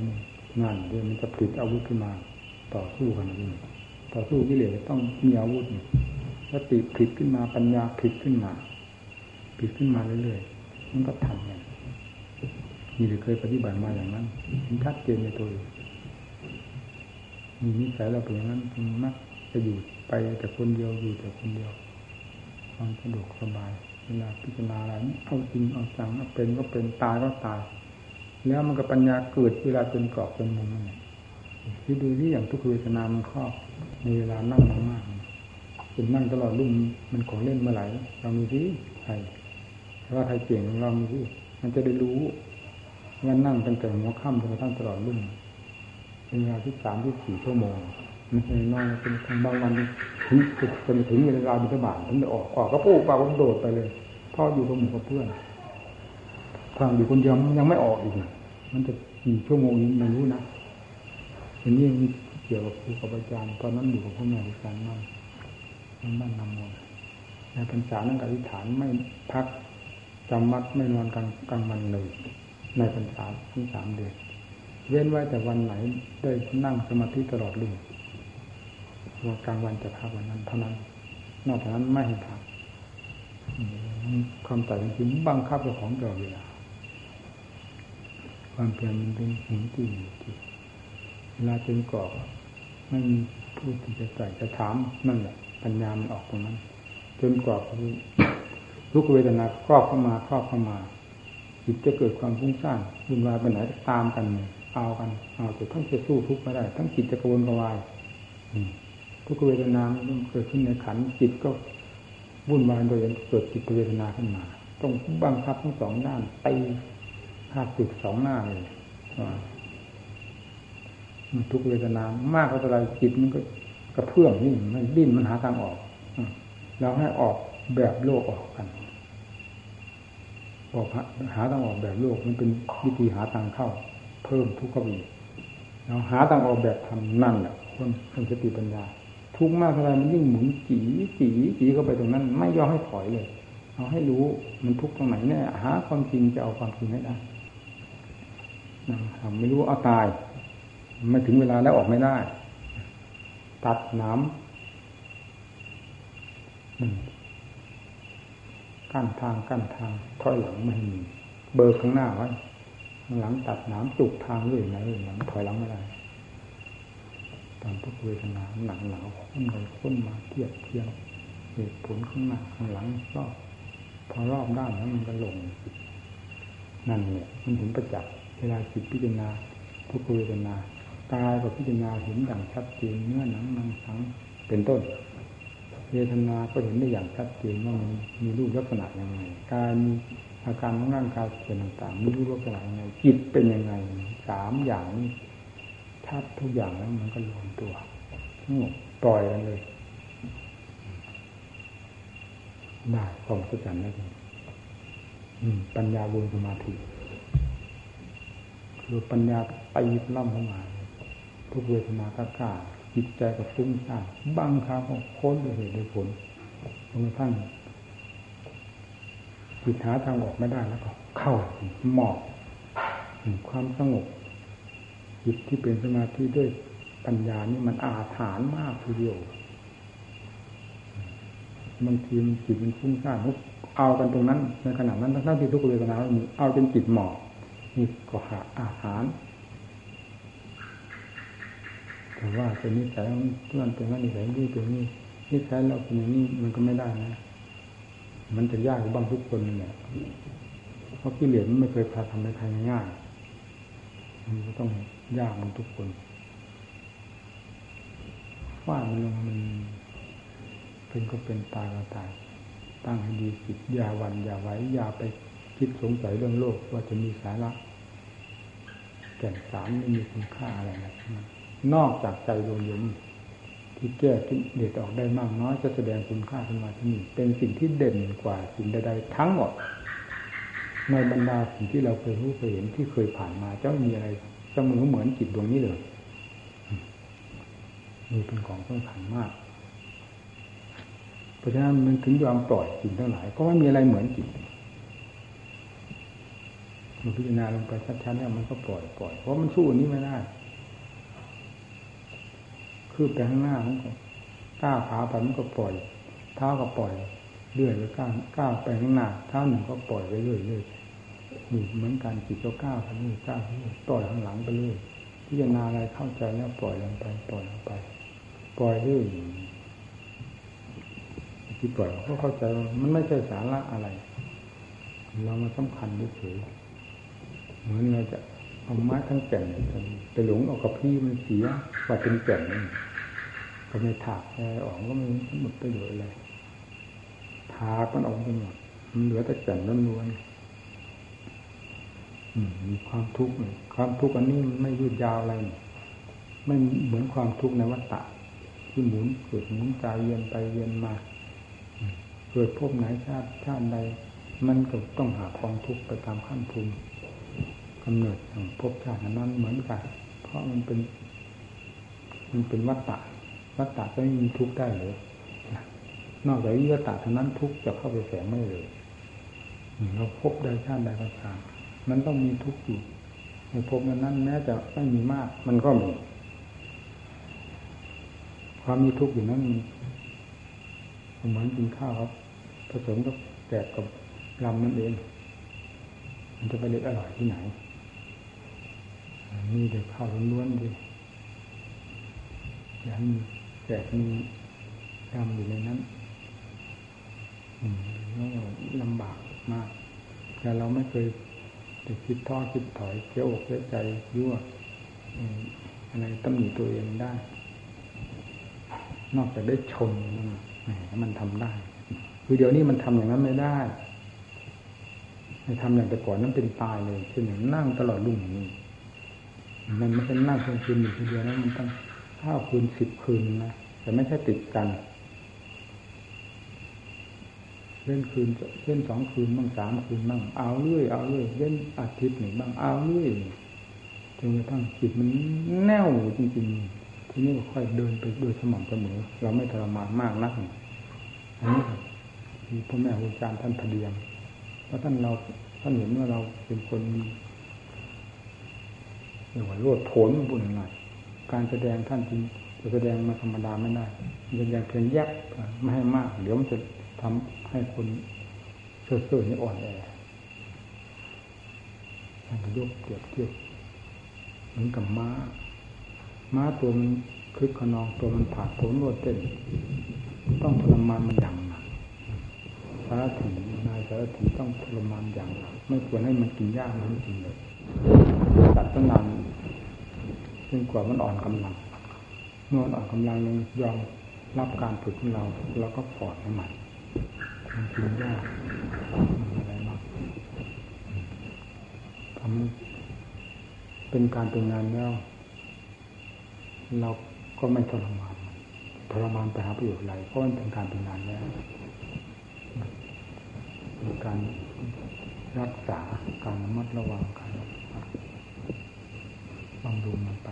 งานเดี๋ยวมันจะผลิตอาวุธขึ้นมา ต่อสู้กันนี่ต่อสู้กิเลสต้องมีอาวุธสติผลิตขึ้นมาปัญญาผลิตขึ้นมาผลิตขึ้นมาเรื่อยๆ มันก็ทำอย่างนี่เคยปฏิบัติมาอย่างนั้นมันชัดเจนในตัวมีนิสัยเราเป็นอย่างนั้นจึงมักจะอยู่ไปแต่คนเดียวอยู่แต่คนเดียวความสะดวกสบายเวลาพิจารณาอะไรเอาจริงเอาจังเอาเป็นก็เป็นตายก็ตาย แล้วมันก็ปัญญาเกิดเวลาเป็นกรอบเป็นมุมนั่นที่ดูที่อย่างทุกเวทนามันครอบในเวลานั่งมากๆเป็นนั่งตลอดรุ่มมันของเล่นเมื่อไหร่เรามีที่ใคร ว่าใครเก่งเรามีที่มันจะได้รู้ว่านั่งตั้งแต่หัวค่ำจนกระทั่งตลอดรุ่มเป็นเวลาที่สามที่สี่ชั่วโมงไม่ใช่น้อยเป็นทางบางวันถึงจนถึงเวลาบิณฑบาตถึงจะออกออกก็ปูปากผมโดดไปเลยพ่ออยู่กับหมู่กับเพื่อนทางอยู่คนเดียวยังไม่ออกอีกมันจะกี่ชั่วโมงนี้ไม่รู้นะอันนี้เกี่ยวกับครูกับอาจารย์ตอนนั้นอยู่กับพ่อแม่อาจารย์นั่นนั่นบ้านนำมนในพรรษานั่งอธิษฐานไม่พัก จำวัดไม่นอนกลางกลางวันเลย ในพรรษาทั้งสามเดือน เว้นไว้แต่วันไหนได้นั่งสมาธิตลอดเลยว่ากลางวันจะพักวันนั้นเท่านั้น นอกจากนั้นไม่ให้พักความแต่จริงบังคับเจ้าของตลอดเวลาความเพียรมันเป็นหินตีที่เวลาเป็นกรอบไม่มีผู้ที่จะใส่จะถามนั่นแหละปัญญามันออกตรงนั้น จนกรอบ ทุกเวทนาครอบเข้ามาครอบเข้ามาจิตจะเกิดความฟุ้งซ่านวุ่นวายไปไหนตามกันเอากันเอาแต่ทั้งจะสู้ทุกข์ไม่ได้ ทั้งจิตจะกระวนกระวายทุกเวทนาเกิดขึ้นในขันจิตก็วุ่นวายโดยเกิดจิตเวทนาขึ้นมา ต้องบังคับทั้งสองด้านตีห้าสิบสองหน้าเลยทุกเวทนามากเท่าไรจิตมันก็กระเพื่อมนี่มันดิ้นมันหาทางออกเราให้ออกแบบโลกออกกัน ออกหาทางออกแบบโลกมันเป็นวิธีหาทางเข้า เพิ่มทุกข์เข้าไปเราหาทางออกแบบทำนั่นแหละคนคนสติปัญญา ทุกข์มากเท่าไรมันยิ่งหมุนจีจีจีเข้าไปตรงนั้น ไม่ยอมให้ถอยเลยเอาให้รู้มันทุกข์ตรงไหนเนี่ยหาความจริงจะเอาความจริงให้ได้ทำไม่รู้เอาตายไม่ถึงเวลาแล้วออกไม่ได้ ตัดน้ำ กั้นทางกั้นทางถอยหลังไม่มี เบอร์ข้างหน้าไว้ข้างหลังตัดน้ำจุกทางเรื่อยไหนหลังถอยหลังไม่ได้ตอนทุกเวทนาหนักหนาวข้นไปข้นมาเทียบเทียงเหตุผลข้างหน้าข้างหลังรอบพอรอบด้านแล้วมันก็ลง นั่นเนี่ยมันถึงประจักษ์เวลาจิตพิจารณาทุกเวทนากายกับพิจารณาเห็นอย่างชัดเจนเนื้อหนังมังสังเป็นต้น เวทนาก็เห็นได้อย่างชัดเจนว่ามันมีรูปลักษณะยังไง กายมีอาการของร่างกายเป็นต่างๆมีรูปลักษณะยังไง จิตเป็นยังไงสามอย่างนี้ทัดทุกอย่างแล้วมันก็รวมตัวทั้งหมดปล่อยกันเลยได้ความสัจจ์นั่นเองปัญญาบุญสมาธิคือปัญญาไปล่ำเข้ามา ทุกเวทนากล้า จิตใจก็ฟุ้งซ่านบางครั้งก็ค้นด้วยเหตุด้วยผลจนกระทั่งจิตหาทางออกไม่ได้แล้วก็ เข้าหมอบความสงบจิตที่เป็นสมาธิด้วยปัญญานี่มันอาถรรพ์มากทีเดียวบางทีมันจิตมันฟุ้งซ่านเอากันตรงนั้นในขณะนั้นทั้งที่ทุกเวทนาเอาจนจิตหมอบนี่ก็หาอาหาร แต่ว่าเป็นนิสัยเพื่อนเป็นว่านิสัยนี่เป็นนี่นิสัยเราเป็นอย่างนี้มันก็ไม่ได้นะ มันจะยากบ้างทุกคนเนี่ยเพราะกิเลสมันไม่เคยพาทำให้ใครง่ายมันก็ต้องยากมันทุกคนว่ามันลงมันเป็นก็เป็นตายก็ตาย ตั้งให้ดีจิตอย่าวันอย่าไหวอย่าไปคิดสงสัยเรื่องโลกว่าจะมีสาระแก่นสารไม่มีคุณค่าอะไรนะ นอกจากใจดวงเดียวนี้ที่แก้ที่เด็ดออกได้มากน้อยจะแสดงคุณค่าขึ้นมาที่นี่เป็นสิ่งที่เด่นกว่าสิ่งใดๆทั้งหมดในบรรดาสิ่งที่เราเคยรู้เคยเห็นที่เคยผ่านมาเจะมีอะไรเสมอเหมือนจิตดวงนี้เลยมีเป็นของสำคัญมาก เพราะฉะนั้นมันถึงยอมปล่อยสิ่งทั้งหลายเพราะไม่มีอะไรเหมือนจิตมันพิจารณาลงไปชัดๆแล้วมันก็ปล่อยปล่อยเพราะมันสู้อันนี้ไม่ได้ คือไปข้างหน้ามันก็ก้าวขาไปมันก็ปล่อย เท้าก็ปล่อยเรื่อยไปก้าวก้าวไปข้างหน้าเท้าหนึ่งก็ปล่อยไปเรื่อยเรื่อยนี่เหมือนการจิตก็ก้าวไปเรื่อยก้าวไปเรื่อยปล่อยข้างหลังไปเรื่อยพิจารณาอะไรเข้าใจแล้วปล่อยลงไป ปล่อยลงไป ปล่อยเรื่อยที่ปล่อยก็เข้าใจมันไม่ใช่สาระอะไร เรามาสำคัญเฉยเหมือนเราจะเอาไม้ทั้งแก่นไปหลงเอากับพี่มันเสียว่าเป็นแก่น ก็ไม่ถากอะไรออกก็ไม่หมดประโยชน์เลยถากมันออกไปหมดมันเหลือแต่แก่นล้วนๆมีความทุกข์ความทุกข์อันนี้มันไม่ยืดยาวอะไรไม่เหมือนความทุกข์ในวัฏฏะที่หมุนเกิดหมุนกายเย็นไปเย็นมาเกิดพบไหนชาติชาติใดมันก็ต้องหาความทุกข์ไปตามขั้นภูมิกำเนิดของภพชาตินั้นเหมือนกัน เพราะมันเป็น มันเป็นวัฏฏะ วัฏฏะจะไม่มีทุกข์ได้เลยนอกจากวิวัฏฏะเท่านั้นทุกข์จะเข้าไปแฝงไม่เลยเราพบใดชาติใดก็ตามมันต้องมีทุกข์อยู่ในภพนั้นแม้จะไม่มีมาก มันก็มีความมีทุกข์อยู่นั้นเหมือนกินข้าวครับ ผสมกับแกบกับลำนั่นเอง มันจะไปเล็กอร่อยที่ไหนมีแต่ข้าวล้วนๆดิยัน แจกมีดำอยู่ในนั้นอืมแล้วลำบากมาก แต่เราไม่เคยจะคิดท้อคิดถอยเสียอกเสียใจยั่วอะไรตำหนิตัวเองได้ นอกจากได้ชมมันทำได้ คือเดี๋ยวนี้มันทำอย่างนั้นไม่ได้ไม่ทำอย่างแต่ก่อนนั้นเป็นตายเลยเช่นอย่างนั่งตลอดรุ่งนี้มันไม่ใช่นั่งเพียงคืนหนึ่งคืนเดียวนะมันต้อง ห้าคืนสิบคืนนะแต่ไม่ใช่ติดกัน เล่นคืนเล่นสองคืนบ้างสามคืนบ้างเอาเรื่อยเอาเรื่อยเล่นอาทิตย์หนึ่งบ้างเอาเรื่อยจนกระทั่งจิตมันแน่วจริงๆทีนี้ก็ค่อยเดินไปโดยสม่ำเสมอเราไม่ทรมานมากนักอันนี้พ่อแม่ครูอาจารย์ท่านทะเดียงเพราะท่านเราท่านเห็นว่าเราเป็นคนรียกว่าโลดโผนบุญหน่อย การแสดงท่านจริงจะแสดงมาธรรมดาไม่ได้แสดงเพียงแยบไม่ให้มาก เดี๋ยวมันจะทำให้คนเสื่อเสื่อนี่อ่อนแอท่านยกเปรียบเทียบเหมือนกับม้า ม้าตัวมันคึกขนองตัวมันผ่าผลโลดเต้น ต้องทรมานมันอย่างหนักสารถีนายสารถีต้องทรมานอย่างหนักไม่ควรให้มันกินยากมันจริงเลยตัดต้นนาน นกว่ามันอ่อนกำลังเมื่ออ่อนกำลังยอมรับการฝึกของเราเราก็ปลอดให้มันมันกินยากอะไรมากทำเป็นการเป็นงานแล้วเราก็ไม่ทรมานทรมานไปหาประโยชน์อะไรเพราะมันเป็นการเป็นงานแล้วการรักษาการระมัดระวังการ บำรุงมันไป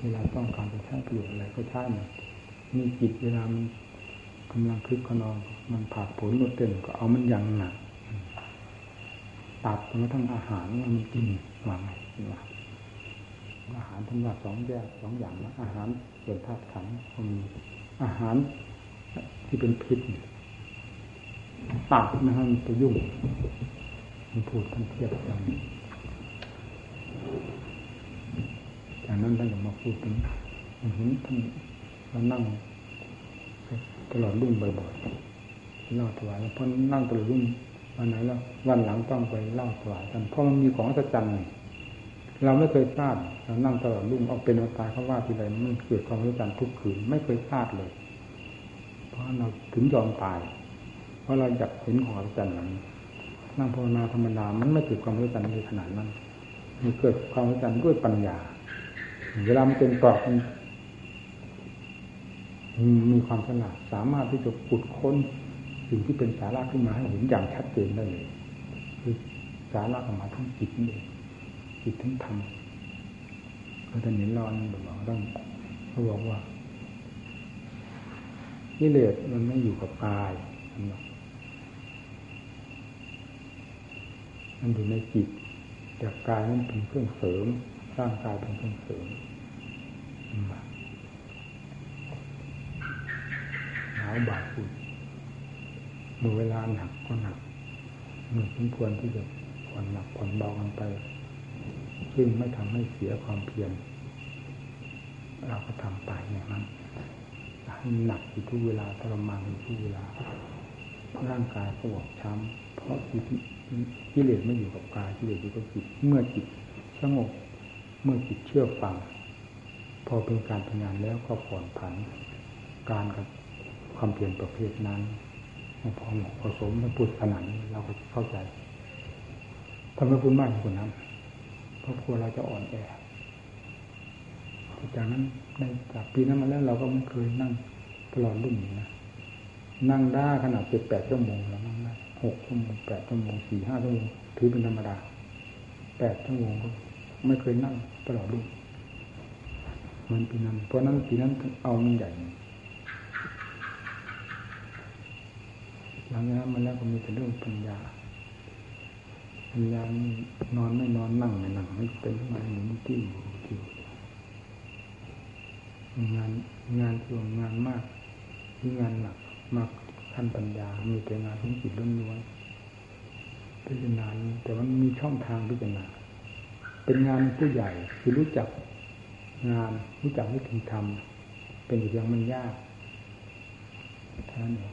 เวลาต้องการจะใช้ประโยชน์อะไรก็ใช้มันมีจิตเวลามันกำลังคึกขนอง มันผ่าผลรดเต้นก็เอามันยังหนักตัดจนกระทั่งอาหารมันกินวางไงว่าอาหารทั้งว่าสองแยกสองอย่างนะอาหารส่วนธาตุขันก็มีอาหารที่เป็นพิษตัดไม่ให้มันไปยุ่งมันพูดท่านเทียบอย่างนี้จากนั้นท่านก็มาพูดถึงเห็นท่านเรานั่งตลอดรุ่งบ่อยๆเล่าถวายเพราะนั่งตลอดรุ่งวันไหนแล้ววันหลังต้องไปเล่าถวายกันเพราะมันมีของสัจจังเราไม่เคยพลาดเรานั่งตลอดรุ่งเอาเป็นเอาตายเขาว่าทีไรมันเกิดความสัจจังทุกคืนไม่เคยพลาดเลย เพราะเราถึงยอมตาย เพราะเราอยากเห็นของอัศจรรย์นั้นนั่งภาวนาธรรมดามันไม่เกิดความรู้จักในขนาดนั้นมันเกิดความรู้จักด้วยปัญญา เวลามันเป็นกรอบมันมีความฉลาดสามารถที่จะขุดค้นสิ่งที่เป็นสาระขึ้นมาให้เห็นอย่างชัดเจนได้เลย คือสาระออกมาทั้งจิตนี่เองจิตทั้งธรรมก็จะเห็นรอนบอกต้องเขาบอกว่ากิเลสมันไม่อยู่กับกายมันอยู่ในจิตแต่กายนั้นเป็นเครื่องเสริมร่างกายเป็นเครื่องเสริม หนาวบาดฝุ่นเมื่อเวลาหนักก็หนักเมื่อสมควรที่จะผ่อนหนักผ่อนเบากันไป ซึ่งไม่ทำให้เสียความเพียรเราก็ทำไปอย่างนั้นให้หนักอยู่ทุกเวลาทรมานอยู่ทุกเวลาร่างกายก็บอบช้ำเพราะกิเลสไม่อยู่กับกายกิเลสอยู่กับจิตเมื่อจิตสงบเมื่อจิตเชื่อฟัง พอเป็นการทำงานแล้วก็ผ่อนผันการกับความเปลี่ยนประเภทนั้นพอเหมาะผสมมันพูดขนาดนี้เราก็เข้าใจทำไมพูดมากกว่านั้นเพราะกลัวเราจะอ่อนแอจากนั้นในจากปีนั้นมาแล้วเราก็ไม่เคยนั่งตลอดรุ่นนี้นะนั่งได้ขนาดเจ็ดแปดชั่วโมงแล้วนั่งได้หกชั่วโมงแปดชั่วโมงสี่ห้าชั่วโมงถือเป็นธรรมดาแปดชั่วโมงก็ไม่เคยนั่งตลอดรุ่น มันปีนั้น เพราะนั้นปีนั้นเอามันใหญ่หลังจากนั้นมาแล้วก็มีแต่เรื่องปัญญาปัญญานอนไม่นอนนั่งไม่นั่งไม่เป็นมาหมุนที่อยู่งานงานส่วนงานมากที่งานหนักมากขั้นปัญญา มีแต่งานของจิตล้วนๆพิจารณาแต่มันมีช่องทางพิจารณาเป็นงานผู้ใหญ่คือรู้จัก งานรู้จักวิธีทำเป็นอย่างมันยากท่านเนี่ย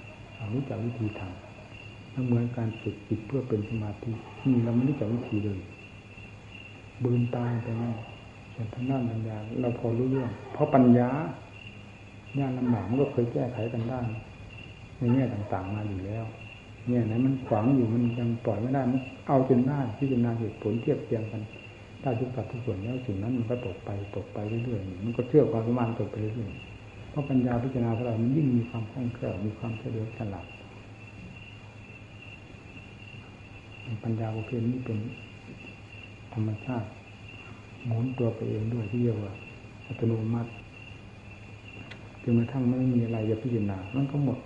รู้จักวิธีทำเหมือนการฝึกจิตเพื่อเป็นสมาธินี่เราไม่รู้จักวิธีเลยบืนตายไปนั่นส่วนทางด้านปัญญาเราพอรู้เรื่อง เพราะปัญญายากลำบากมันก็เคยแก้ไขกันได้ในแง่ต่างๆมาอยู่แล้วเนี่ยไหนมันขวางอยู่มันยังปล่อยไม่ได้มันเอาจนได้ที่จะนาเหตุผลเทียบเทียงกัน ได้ทุกสัดทุกส่วนแล้วสิ่งนั้นมันก็ตกไปตกไปเรื่อยๆมันก็เชื่อความสมานตกไปเรื่อยๆเพราะปัญญาพิจารณาของเรามันยิ่งมีความคล่องแคล่วมีความเฉลียวฉลาดปัญญาประเภทนี้เป็นธรรมชาติหมุนตัวไปเองด้วยที่เรียกว่าอัตโนมัติจนกระทั่งไม่มีอะไรจะพิจารณามันก็หมด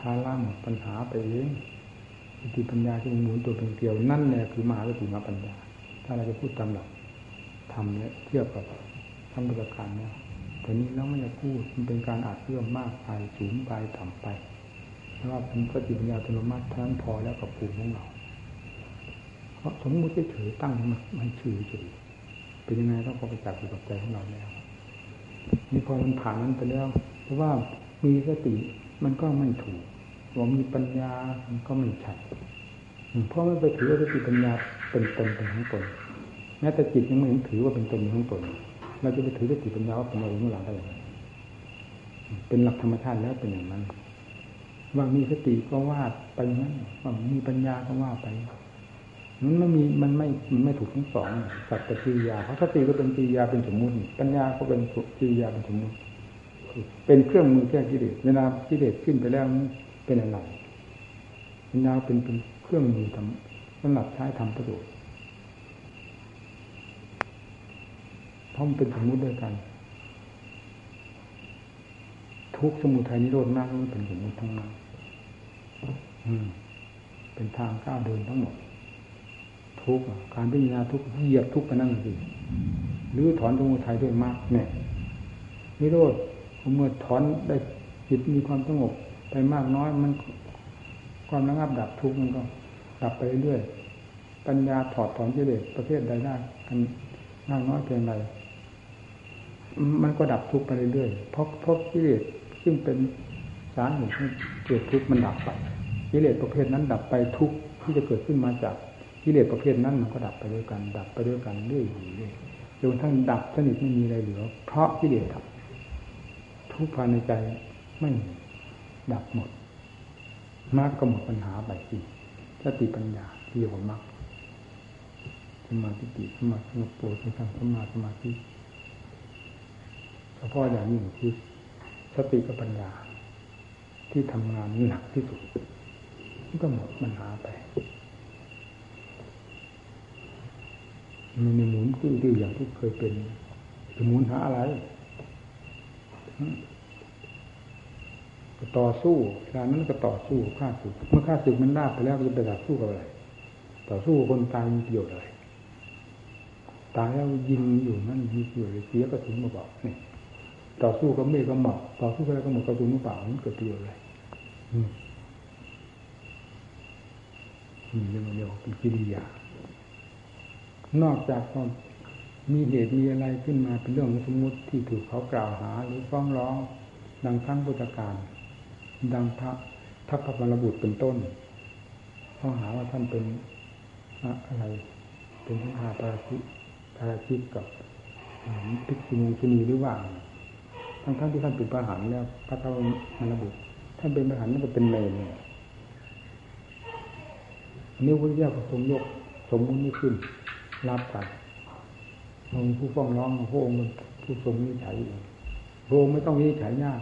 ทาล่าหมดปัญหาไปเองสติปัญญาที่หมุนตัวเป็นเกลียวนั่นแหละคือมหาสติมาปัญญา ถ้าเราจะพูดตามหลักทำเนี่ยเทียบกับทำประการเนี่ยแต่นี้เราไม่จะพูดมันเป็นการอาจเรื่อมมากไปสูงไปต่ำไปเพราะว่าเป็นสติปัญญาอัตโนมัติท่านพอแล้วกับภูมิของเรา เพราะสมมติเฉยตั้งมันม่ชื่อเฉยเป็นยังไงต้องพอไปจับอยู่กับใจของเราแล้วนี่พอมันผ่านนั้นไปแล้วเพราะว่ามีสติมันก็ไม่ถูกว่ามีปัญญามันก็ไม่ใช่เพราะไม่ไปถือว่าสติปัญญา เป็นตนเป็นของตนแม้แต่จิตยังไม่เห็นถือว่าเป็นตนเป็นของตนเราจะไปถือสติปัญญาว่าเป็นเราเมื่อหลังได้ยังไงเป็นหลักธรรมชาติแล้วเป็นอย่างนั้น ว่ามีสติก็ว่าไปนั้นว่ามีปัญญาก็ว่าไปมันไม่มีมันไม่มันไม่ถูกทั้งสองสัตว์กิริยาเพราะสติก็เป็นกิริยาเป็นสมมุติปัญญาก็เป็นกิริยาเป็นสมมุติเป็นเครื่องมือแก้กิเลสเวลากิเลสขึ้นไปแล้วเป็นอะไรปัญญาเป็นเป็นเครื่องมือทำ สำหรับใช้ทำประโยชน์เพราะมันเป็นสมมุติด้วยกัน ทุกสมุทัยนิโรธมากมันเป็นสมมุติทั้งนั้นเป็นทางก้าวเดินทั้งหมด ทุกการพิจารณาทุกเหยียบทุกข์ไปนั่นสิหรือถอนสมุทัยด้วยมากเนี่ยนิโรธเมื่อถอนได้จิตมีความสงบไปมากน้อยมันความระงับดับทุกข์มันก็ ดับไปเรื่อยปัญญาถอดถอนกิเลสประเภทใดได้กันมากน้อยเพียงไรมันก็ดับทุกข์ไปเรื่อยเพราะเพราะกิเลสซึ่งเป็นสาเหตุให้เกิดทุกข์มันดับไปกิเลสประเภทนั้นดับไปทุกข์ที่จะเกิดขึ้นมาจากกิเลสประเภทนั้นมันก็ดับไปด้วยกัน ดับไปด้วยกันเรื่อยๆเรื่อยจนทั้งดับสนิทไม่มีอะไรเหลือ เพราะกิเลสดับ ทุกภายในใจไม่ดับหมดมรรคก็หมดปัญหาไปสิง สติปัญญาที่เรียกว่ามรรคสมาธิสมาธิโปรสมาสมาสมาธิเฉพาะอย่างยิ่งคือสติกับปัญญา ที่ทำงานหนักที่สุดก็หมดปัญหาไปมันในหมุนตื้อๆอย่างที่เคยเป็นจะหมุนหาอะไร ต่อสู้เวลานั้นก็ต่อสู้ฆ่าศึก เมื่อฆ่าศึกมันลาบไปแล้วจะไปต่อสู้กับอะไร ต่อสู้คนตายมีประโยชน์อะไร ตายแล้วยิงอยู่นั่นมีประโยชน์เสียกระสุนมาบอกนี่ต่อสู้กับเมฆก็หมอกต่อสู้กับอะไรก็หมดกระสุนมาเปล่ามันเกิดประโยชน์อะไรอืมเรื่องเดียวเป็นกิริยา นอกจากมีเหตุมีอะไรขึ้นมาเป็นเรื่องสมมติที่ถูกเขากล่าวหา หรือฟ้องร้องดังครั้งพุทธการ ดังพระทัพพระบรบุตรเป็นต้นข้อหาว่าท่านเป็นอะไร เป็นพระอาปาราชิปาราชิกกับพิกษุณีชนีหรือว่าทั้งทั้งที่ท่านเป็นพระหานแล้วพระทัพพระบุตรท่านเป็นพระหานนั่นก็เป็นเมนเนี่ยนิ้วพระเจ้าทรงยกสมมุตินี้ขึ้นรับกันองผู้ฟ้องร้องพระองค์ผู้ทรงวิจัยเองพระองค์ไม่ต้องวิจัยยาก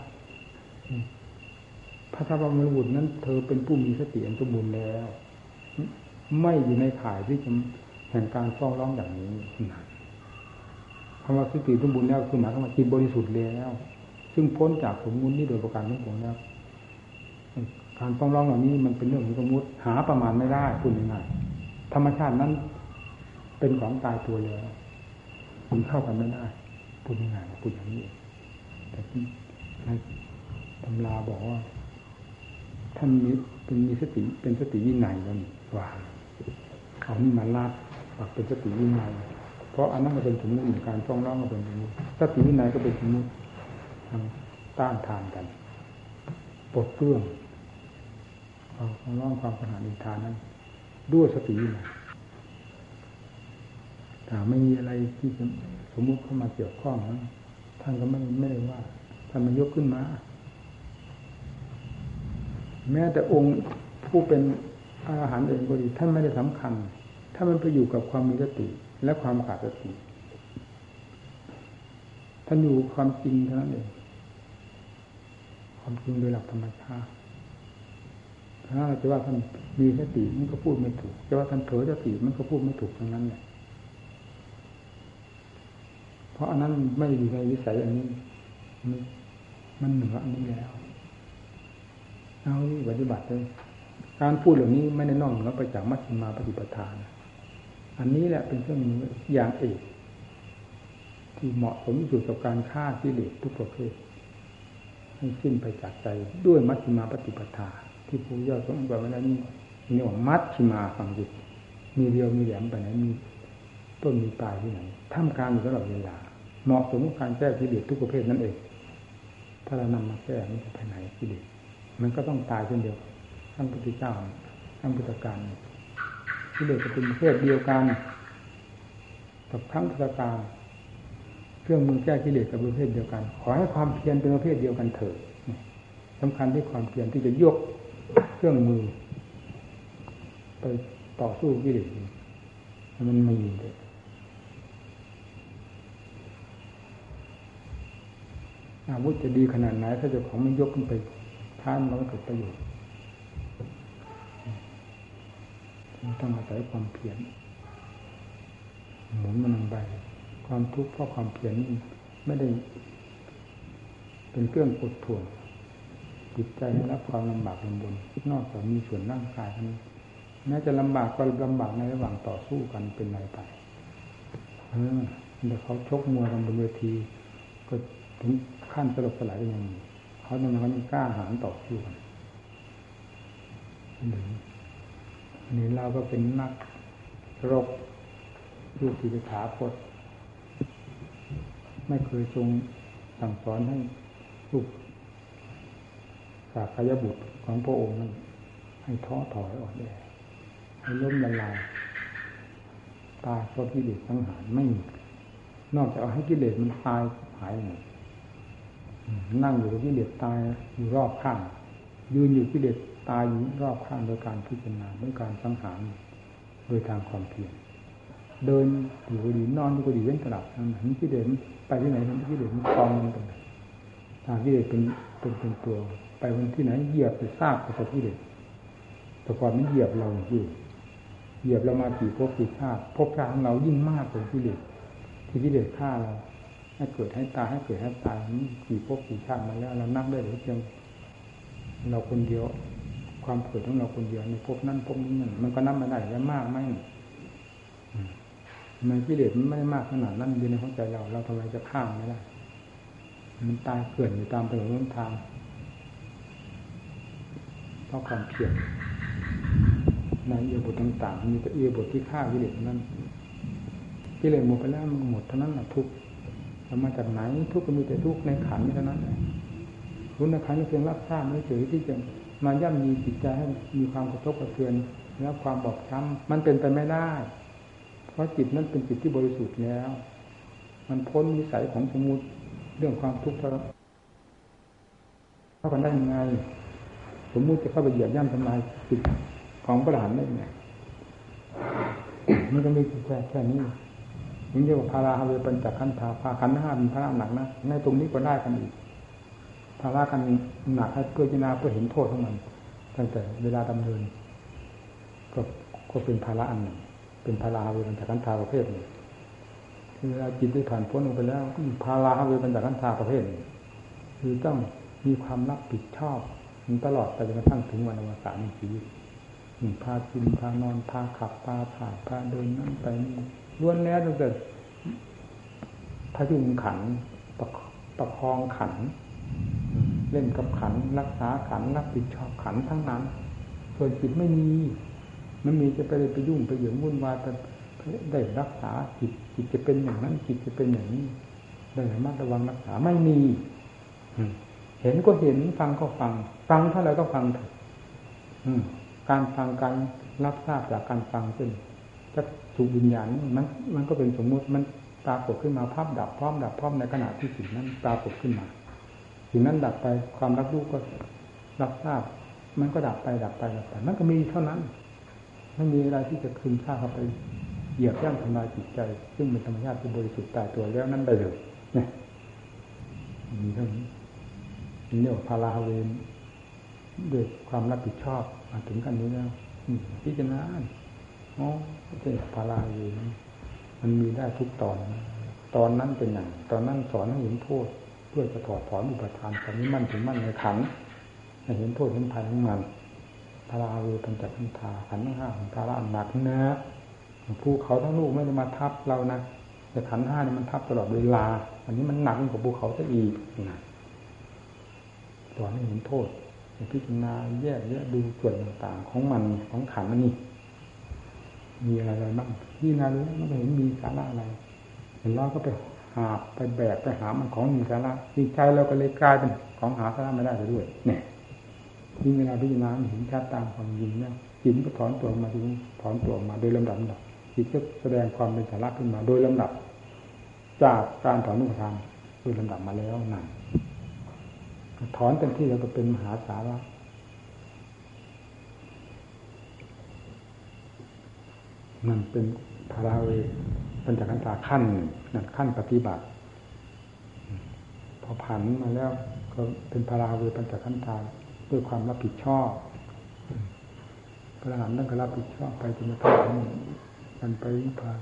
พระธรรมบุตรนั้น เธอเป็นผู้มีสติอันสมบูรณ์แล้ว ไม่อยู่ในข่ายที่จะแห่งการฟ้องร้องอย่างนี้นะคำว่าสติสมบูรณ์แล้วคือหมายถึงว่าจิตบริสุทธิ์แล้ว ซึ่งพ้นจากสมมุตินี้โดยประการทั้งปวงแล้วการฟ้องร้องเหล่านี้มันเป็นเรื่องของสมมติหาประมาณไม่ได้พูดง่ายๆธรรมชาตินั้นเป็นของตายตัวแล้วมันเข้ากันไม่ได้พูดยังไงพูดอย่างนี้แต่ที่ในตำราบอกว่า ท่านมีเป็นมีสติเป็นสติวินัยแล้วนี่ว่าเอานี่มาลาดว่าเป็นสติวินัยเพราะอันนั้นก็เป็นสมมติการฟ้องร้องก็เป็นสมมติสติวินัยก็เป็นสมมติทางต้านทานกันปลดเปลื้องความฟ้องร้องความปัญหาอินทานั้น ด้วยสติวินัยถ้าไม่มีอะไรที่สมมุติเข้ามาเกี่ยวข้องนั้นท่านก็ไม่ไม่ได้ว่าท่านมายกขึ้นมา แม้แต่องค์ผู้เป็นอาหารเองก็ดีท่านไม่ได้สำคัญ ถ้ามันไปอยู่กับความมีสติและความขาดสติท่านอยู่ความจริงเท่านั้นเองความจริงโดยหลักธรรมชาติถ้าจะว่าท่านมีสติมันก็พูดไม่ถูกจะว่าท่านเผลอสติมันก็พูดไม่ถูกทั้งนั้นแหละเพราะอันนั้นไม่อยู่ในวิสัยอันนี้ มันเหนืออันนี้แล้ว เอาที่ปฏิบัติเลยการพูดเหล่านี้ไม่ได้นอกเหนือไปจากมัชฌิมาปฏิปทาน อันนี้แหละเป็นเครื่องมืออย่างเอกที่เหมาะสมที่สุดกับการฆ่าที่เหลือทุกประเภทให้สิ้นไปจากใจด้วยมัชฌิมาปฏิปทา ที่ผู้ย่อสมบัติไว้แล้วนี่นี่ว่ามัชฌิมาฟังจิตมีเรียวมีแหลมไปไหนมีต้นมีปลายที่ไหนท่ามกลางอยู่ตลอดเวลาเหมาะสมกับการแก้กิเลสทุกประเภทนั่นเองถ้าเรานำมาแก้มันจะไปไหนกิเลส มันก็ต้องตายเช่นเดียวท่านพุทธเจ้าท่านพุทธการกิเลสจะเป็นประเภทเดียวกันกับครั้งพุทธการเครื่องมือแก้กิเลสกับประเภทเดียวกัน ขอให้ความเพียรเป็นประเภทเดียวกันเถิดสำคัญที่ความเพียรที่จะยกเครื่องมือ ไปต่อสู้กิเลสมันมีเลยอาวุธจะดีขนาดไหนถ้าเจ้าของไม่ยกขึ้นไป ท้านมันก็เกิดประโยชน์ต้องอาศัยความเพียรหมุนมันลงไปความทุกข์เพราะความเพียรนี่ไม่ได้ เป็นเครื่องกดถ่วงจิตใจให้รับความลำบากลำบนนอกจากมีส่วนร่างกายนี้แม้จะลำบากก็ลำบากในระหว่างต่อสู้กันเป็นไรไปเออเดี๋ยวเขาชกมวยกันบนเวที ก็ถึงขั้นสลบสลายยังมี เขาตรงนั้นกล้าหาญต่อสู้กันหนึ่งนี่เราก็เป็นนักรบดูสิถาพดไม่เคยทรงสั่งสอนให้ลูกสาขยบุตรของพระองค์นั้นให้ท้อถอยอ่อนแอให้ล้มละลายตายเพราะกิเลสทั้งหารไม่มีนอกจากเอาให้กิเลสมันตายหายหมด นั่งอยู่กับกิเลสตายอยู่รอบข้าง ยืนอยู่กิเลสตายอยู่รอบข้างโดยการพิจารณาด้วยการสังหารโดยทางความเพียรเดินอยู่ก็ดีนอนอยู่ก็ดีเว้นตลับนั้นเห็นกิเลสไปที่ไหนเห็นกิเลสมันคลองมันตรงไหนทางกิเลสเป็นเป็นเป็นตัวไปวันที่ไหนเหยียบไปซากไปกับกิเลสแต่ก่อนมันเหยียบเราอยู่เหยียบเรามากี่ภพกี่ชาติภพชาติของเรายิ่งมากกว่ากิเลสที่กิเลสฆ่าเรา ให้เกิดให้ตายให้เกิดให้ตายกี่ภพกี่ชาติมาแล้วเรานับได้หรือเพียงเราคนเดียว ความเกิดของเราคนเดียวในภพนั้นภพนี้มันมันก็นับไม่ได้แล้วมากไหมมันกิเลสมันไม่มากขนาดนั้นอยู่ในหัวใจเรา เราทำไมจะข้ามไม่ได้มันตายเกลื่อนอยู่ตามถนนทางเพราะความเพียรในเอียบทต่างๆมีแต่เอียบทที่ฆ่ากิเลสนั้นกิเลสหมดไปแล้วมันหมดเท่านั้นแหละทุก เรามาจากไหนทุกก็มีแต่ทุกข์ในขันนี้เท่านั้นรู้ในขันก็เพียงรับทราบไม่เฉยที่จะมาย่ำมีจิตใจให้มีความกระทบกระเทือนแล้วความบอบช้ำมันเป็นไปไม่ได้ เพราะจิตนั้นเป็นจิตที่บริสุทธิ์แล้ว มันพ้นวิสัยของสมมุติเรื่องความทุกข์เท่าเข้ากันได้ยังไง สมมุติจะเข้าไปเหยียบย่ำทำลายจิตของพระหลานได้ไงมันก็มีแค่แค่นี้ นี่เรียกว่าพาราฮาเวปัญจขันธาพาขันห้าเป็นพระหนักนะในตรงนี้ก็ได้กันอีกภาระกันหนักให้เพื่อจินาเพื่อเห็นโทษของมัน ตั้งแต่เวลาดำเนิน ก็ก็เป็นภาระอันหนึ่ง เป็นภาราฮาเวปัญจขันธาประเภทหนึ่งเวลาจิตได้ผ่านพ้นลงไปแล้วภาราฮาเวปัญจขันธาประเภทคือต้องมีความรับผิดชอบมันตลอดไปจนกระทั่งถึงวันอวสานในชีวิตพากินพานอนพาขับพาถ่ายพาเดินนั่นไปนี่ ล้วนแล้วตั้งแต่พยุงขันประประคองขัน เล่นกับขัน รักษาขันรับผิดชอบขันทั้งนั้น ส่วนจิตไม่มีมันมีจะไปเลยไปยุ่งไปเหยื่อวุ่นวายแต่ได้รักษาจิตจิตจะเป็นอย่างนั้น จิตจะเป็นอย่างนี้ได้ระมัดระวังรักษาไม่มีเห็นก็เห็นฟังก็ฟัง ฟังเท่าไรก็ฟังเถอะการฟังการรับทราบจากการฟังเป็นจะ ถูกวิญญาณมันมันก็เป็นสมมุติมันปรากฏขึ้นมาภาพดับพร้อมดับพร้อมในขณะที่สิ่งนั้นปรากฏขึ้นมาสิ่งนั้นดับไปความรับรู้ก็รับทราบ มันก็ดับไปดับไปดับไปมันก็มีเท่านั้นไม่มีอะไรที่จะคืนค่าเข้าไปเหยียบย่ำทำลายจิตใจ ซึ่งเป็นธรรมชาติที่บริสุทธิ์ตายตัวแล้วนั้นได้เลยเนี่ยมีเท่านี้นี่ว่าพาราฮเวนด้วยความรับผิดชอบมาถึงกันนี้แล้วพิจารณา อ๋อเป็นพาราฮเวนมันมีได้ทุกตอน ตอนนั้นเป็นอย่างตอนนั้นสอนให้เห็นโทษเพื่อจะถอดถอนอุปทานตอนนี้มั่นถึงมั่นในขันให้เห็นโทษเห็นภัยของมันพาราเวปัญจขันธาขันห้าของพาราหนักนะภูเขาทั้งลูกไม่ได้มาทับเรานะแต่ขันห้านี่มันทับตลอดเวลา อันนี้มันหนักกว่าภูเขาซะอีกนะสอนให้เห็นโทษพิจารณาแยกแยะดูส่วนต่างๆ ของมันของขันนี่ มีอะไรอะไรบ้างที่นารู้มันเห็นมีสาระอะไรเห็นเราก็ไปหาไปแบกไปหามันของมีสาระจิตใจเราก็เลยกลายเป็นของหาสาระไม่ได้ไปด้วย เนี่ยยิ่งเวลาพิจารณาเห็นชัดตามความจริงเนี่ยจิตก็ถอนตัวมาถึงถอนตัวมาโดยลำดับดับจิตก็แสดงความเป็นสาระขึ้นมา โดยลำดับ จากการถอนนุทานโดยลำดับมาแล้วนั่นถอนเต็มที่แล้วก็เป็นมหาสาระ นั่นเป็นพาราเวปัญจขันธาขั้นนั่นขั้นปฏิบัติ พอผันมาแล้วก็เป็นพาราเวปัญจขันธาด้วยความรับผิดชอบพระอรหันต์ต้องรับผิดชอบไปจนกระทั่งมันไปพา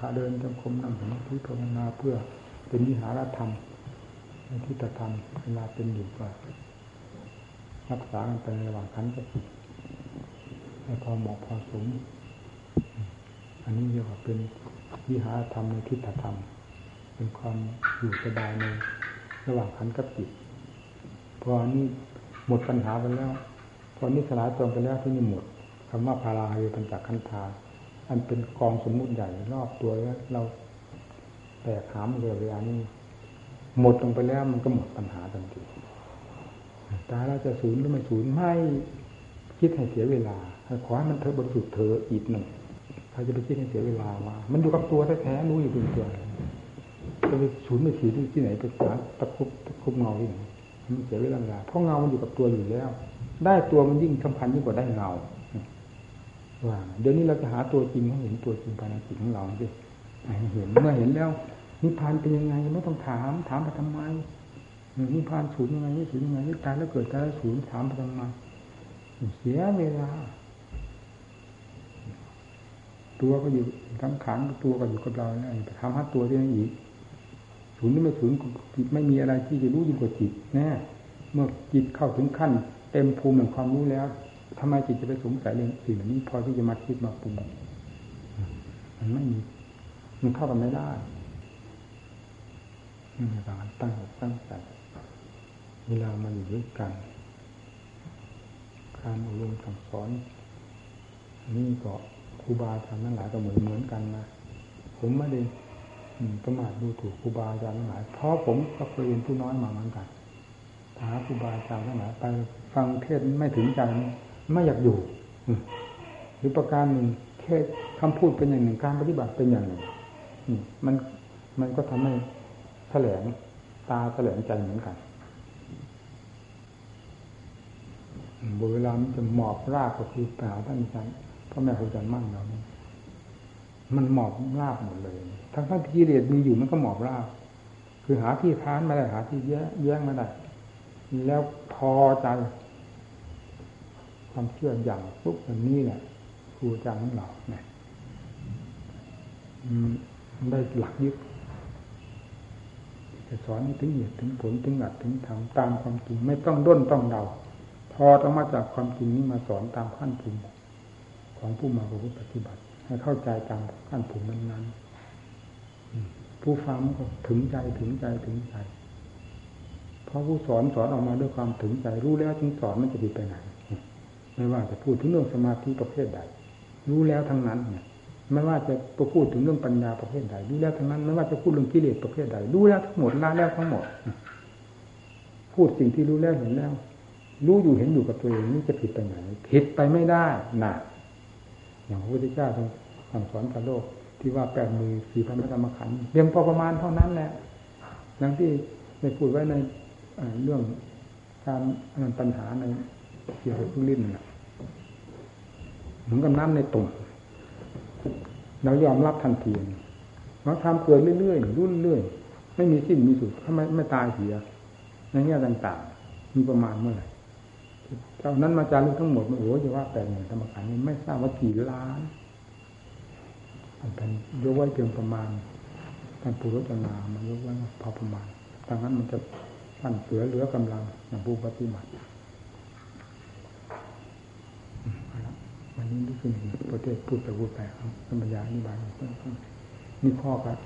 พาเดินจงกรมนั่งสมาธิภาวนาเพื่อเป็นวิหารธรรมที่จะทำเวลาเป็นอยู่ก็รักษากันไประหว่างขันกับจิตให้พอเหมาะพอสม อันนี้เรียกว่าเป็นวิหารธรรมในทิฏฐธรรม เป็นความอยู่สบายในระหว่างขันกับจิตพอนี้หมดปัญหาไปแล้ว พอนี้สลายตรงไปแล้วที่นี่หมดคำว่าพาราเฮปัญจขันธาอันเป็นกองสมมุติใหญ่รอบตัวแล้วเราแตกหามเรือเวลานี้หมดลงไปแล้วมันก็หมดปัญหาทันทีตาเราจะศูนย์หรือไม่ศูนย์ไม่คิดให้เสียเวลาขอให้มันเธอบริสุทธิ์เธออีกหนึ่ง ใครจะไปคิดให้เสียเวลาว่ามันอยู่กับตัวแท้ๆรู้อยู่เป็นตัวจะไปศูนย์ไม่ถีที่ไหนไปหาตะคุบตะคุบเงาที่ไหนมันเสียเวลาเพราะเงามันอยู่กับตัวอยู่แล้ว ได้ตัวมันยิ่งสำคัญยิ่งกว่าได้เงาว่าเดี๋ยวนี้เราจะหาตัวจริงให้เห็นตัวจริงภายในจิตของเราสิเห็นเมื่อเห็นแล้วนิพพานเป็นยังไงไม่ต้องถาม ถามไปทำไมนิพพานสูญยังไงไม่สูญยังไงนี่ตายแล้วเกิดตายแล้วสูญถามไปทำไมเสียเวลา ตัวก็อยู่ทั้งขันตัวก็อยู่กับเราเนี่ยทำให้ตัวที่นั่นอีกศูนย์นี่ไม่ศูนย์จิตไม่มีอะไรที่จะรู้ยิ่งกว่าจิตแน่เมื่อจิตเข้าถึงขั้น เต็มภูมิแห่งความรู้แล้วทำไมจิตจะไปสงสัยเรื่องสิ่งเหล่านี้ พอที่จะมาคิดมาปรุงมันไม่มีมันเข้ากันไม่ได้นี่การตั้งตั้งใจเวลามาอยู่ด้วยกันการอบรมสั่งสอนนี่ก็ ครูบาอาจารย์ทั้งหลายก็เหมือนเหมือนกันนะผมไม่ได้ประมาทดูถูกครูบาอาจารย์ทั้งหลายเพราะผมก็เคยเป็นผู้น้อยมาเหมือนกันหาครูบาอาจารย์ทั้งหลายไปฟังเทศไม่ถึงใจไม่อยากอยู่หรือประการหนึ่งเทศคำพูดเป็นอย่างหนึ่งการปฏิบัติเป็นอย่างหนึ่งมันมันก็ทำให้แถลงตาแถลงใจเหมือนกันเวลามันจะหมอบรากก็คือไปหาท่านอาจารย์ พ่อแม่ครูอาจารย์มั่นเราเนี่ยมันหมอบราบหมดเลย ทั้งทั้งที่เรียดมีอยู่มันก็หมอบราบ คือหาที่ท้านไม่ได้หาที่แย้แย้งไม่ได้ แล้วพอใจความเชื่ออย่างปุ๊บอันนี้แหละครูอาจารย์ของเราเนี่ยได้หลักยึดจะสอนถึงเหตุถึงผลถึงหลักถึงธรรมตามความจริงไม่ต้องด้นต้องเดา พอต้องมาจากความจริงนี้มาสอนตามขั้นภูมิ ของผู้มาประพฤติปฏิบัติ ให้เข้าใจตามขั้นภูมินั้นๆผู้ฟังก็ถึงใจถึงใจถึงใจ เพราะผู้สอนสอนออกมาด้วยความถึงใจรู้แล้วจึงสอนมันจะดีไปไหนไม่ว่าจะพูดถึงเรื่องสมาธิประเภทใด รู้แล้วทั้งนั้นเนี่ยไม่ว่าจะพูดถึงเรื่องปัญญาประเภทใดรู้แล้วทั้งนั้น ไม่ว่าจะพูดเรื่องกิเลสประเภทใดรู้แล้วทั้งหมดละแล้วทั้งหมด พูดสิ่งที่รู้แล้วเห็นแล้ว รู้อยู่เห็นอยู่กับตัวเองนี่จะผิดไปไหนผิดไปไม่ได้นะ อย่างพระพุทธเจ้าทรงสั่งสอนพระโลก ที่ว่าแปดมือสี่พันพระธรรมขันธ์เพียงพอประมาณเท่านั้นแหละอย่างที่ได้พูดไว้ในเรื่องการนันปัญหาในเกี่ยวกับพึ่งลิ้นเหมือนกับน้ำในตุ่มเรายอมรับทันทีเราทำเกิดเรื่อยๆรุ่นเรื่อยไม่มีสิ้นมีสุดถ้าไม่ไม่ตายเสียในแง่ต่าง ๆ มีประมาณเมื่อไหร่ เจ้านั้นมาจารึกทั้งหมดโอ้โหจะว่าแปดหมื่นธรรมขันธ์ไม่ทราบว่ากี่ล้านอันเป็นยกไว้เพียงประมาณท่านปุรุษนามันยกไว้พอประมาณดังนั้นมันจะสั่นเสือเหลือกำลังอย่างผู้ปฏิบัติวันนี้รู้สึกประเทศพูดไปพูดไปครับธรรมยาอธิบายนี่ข้อครับ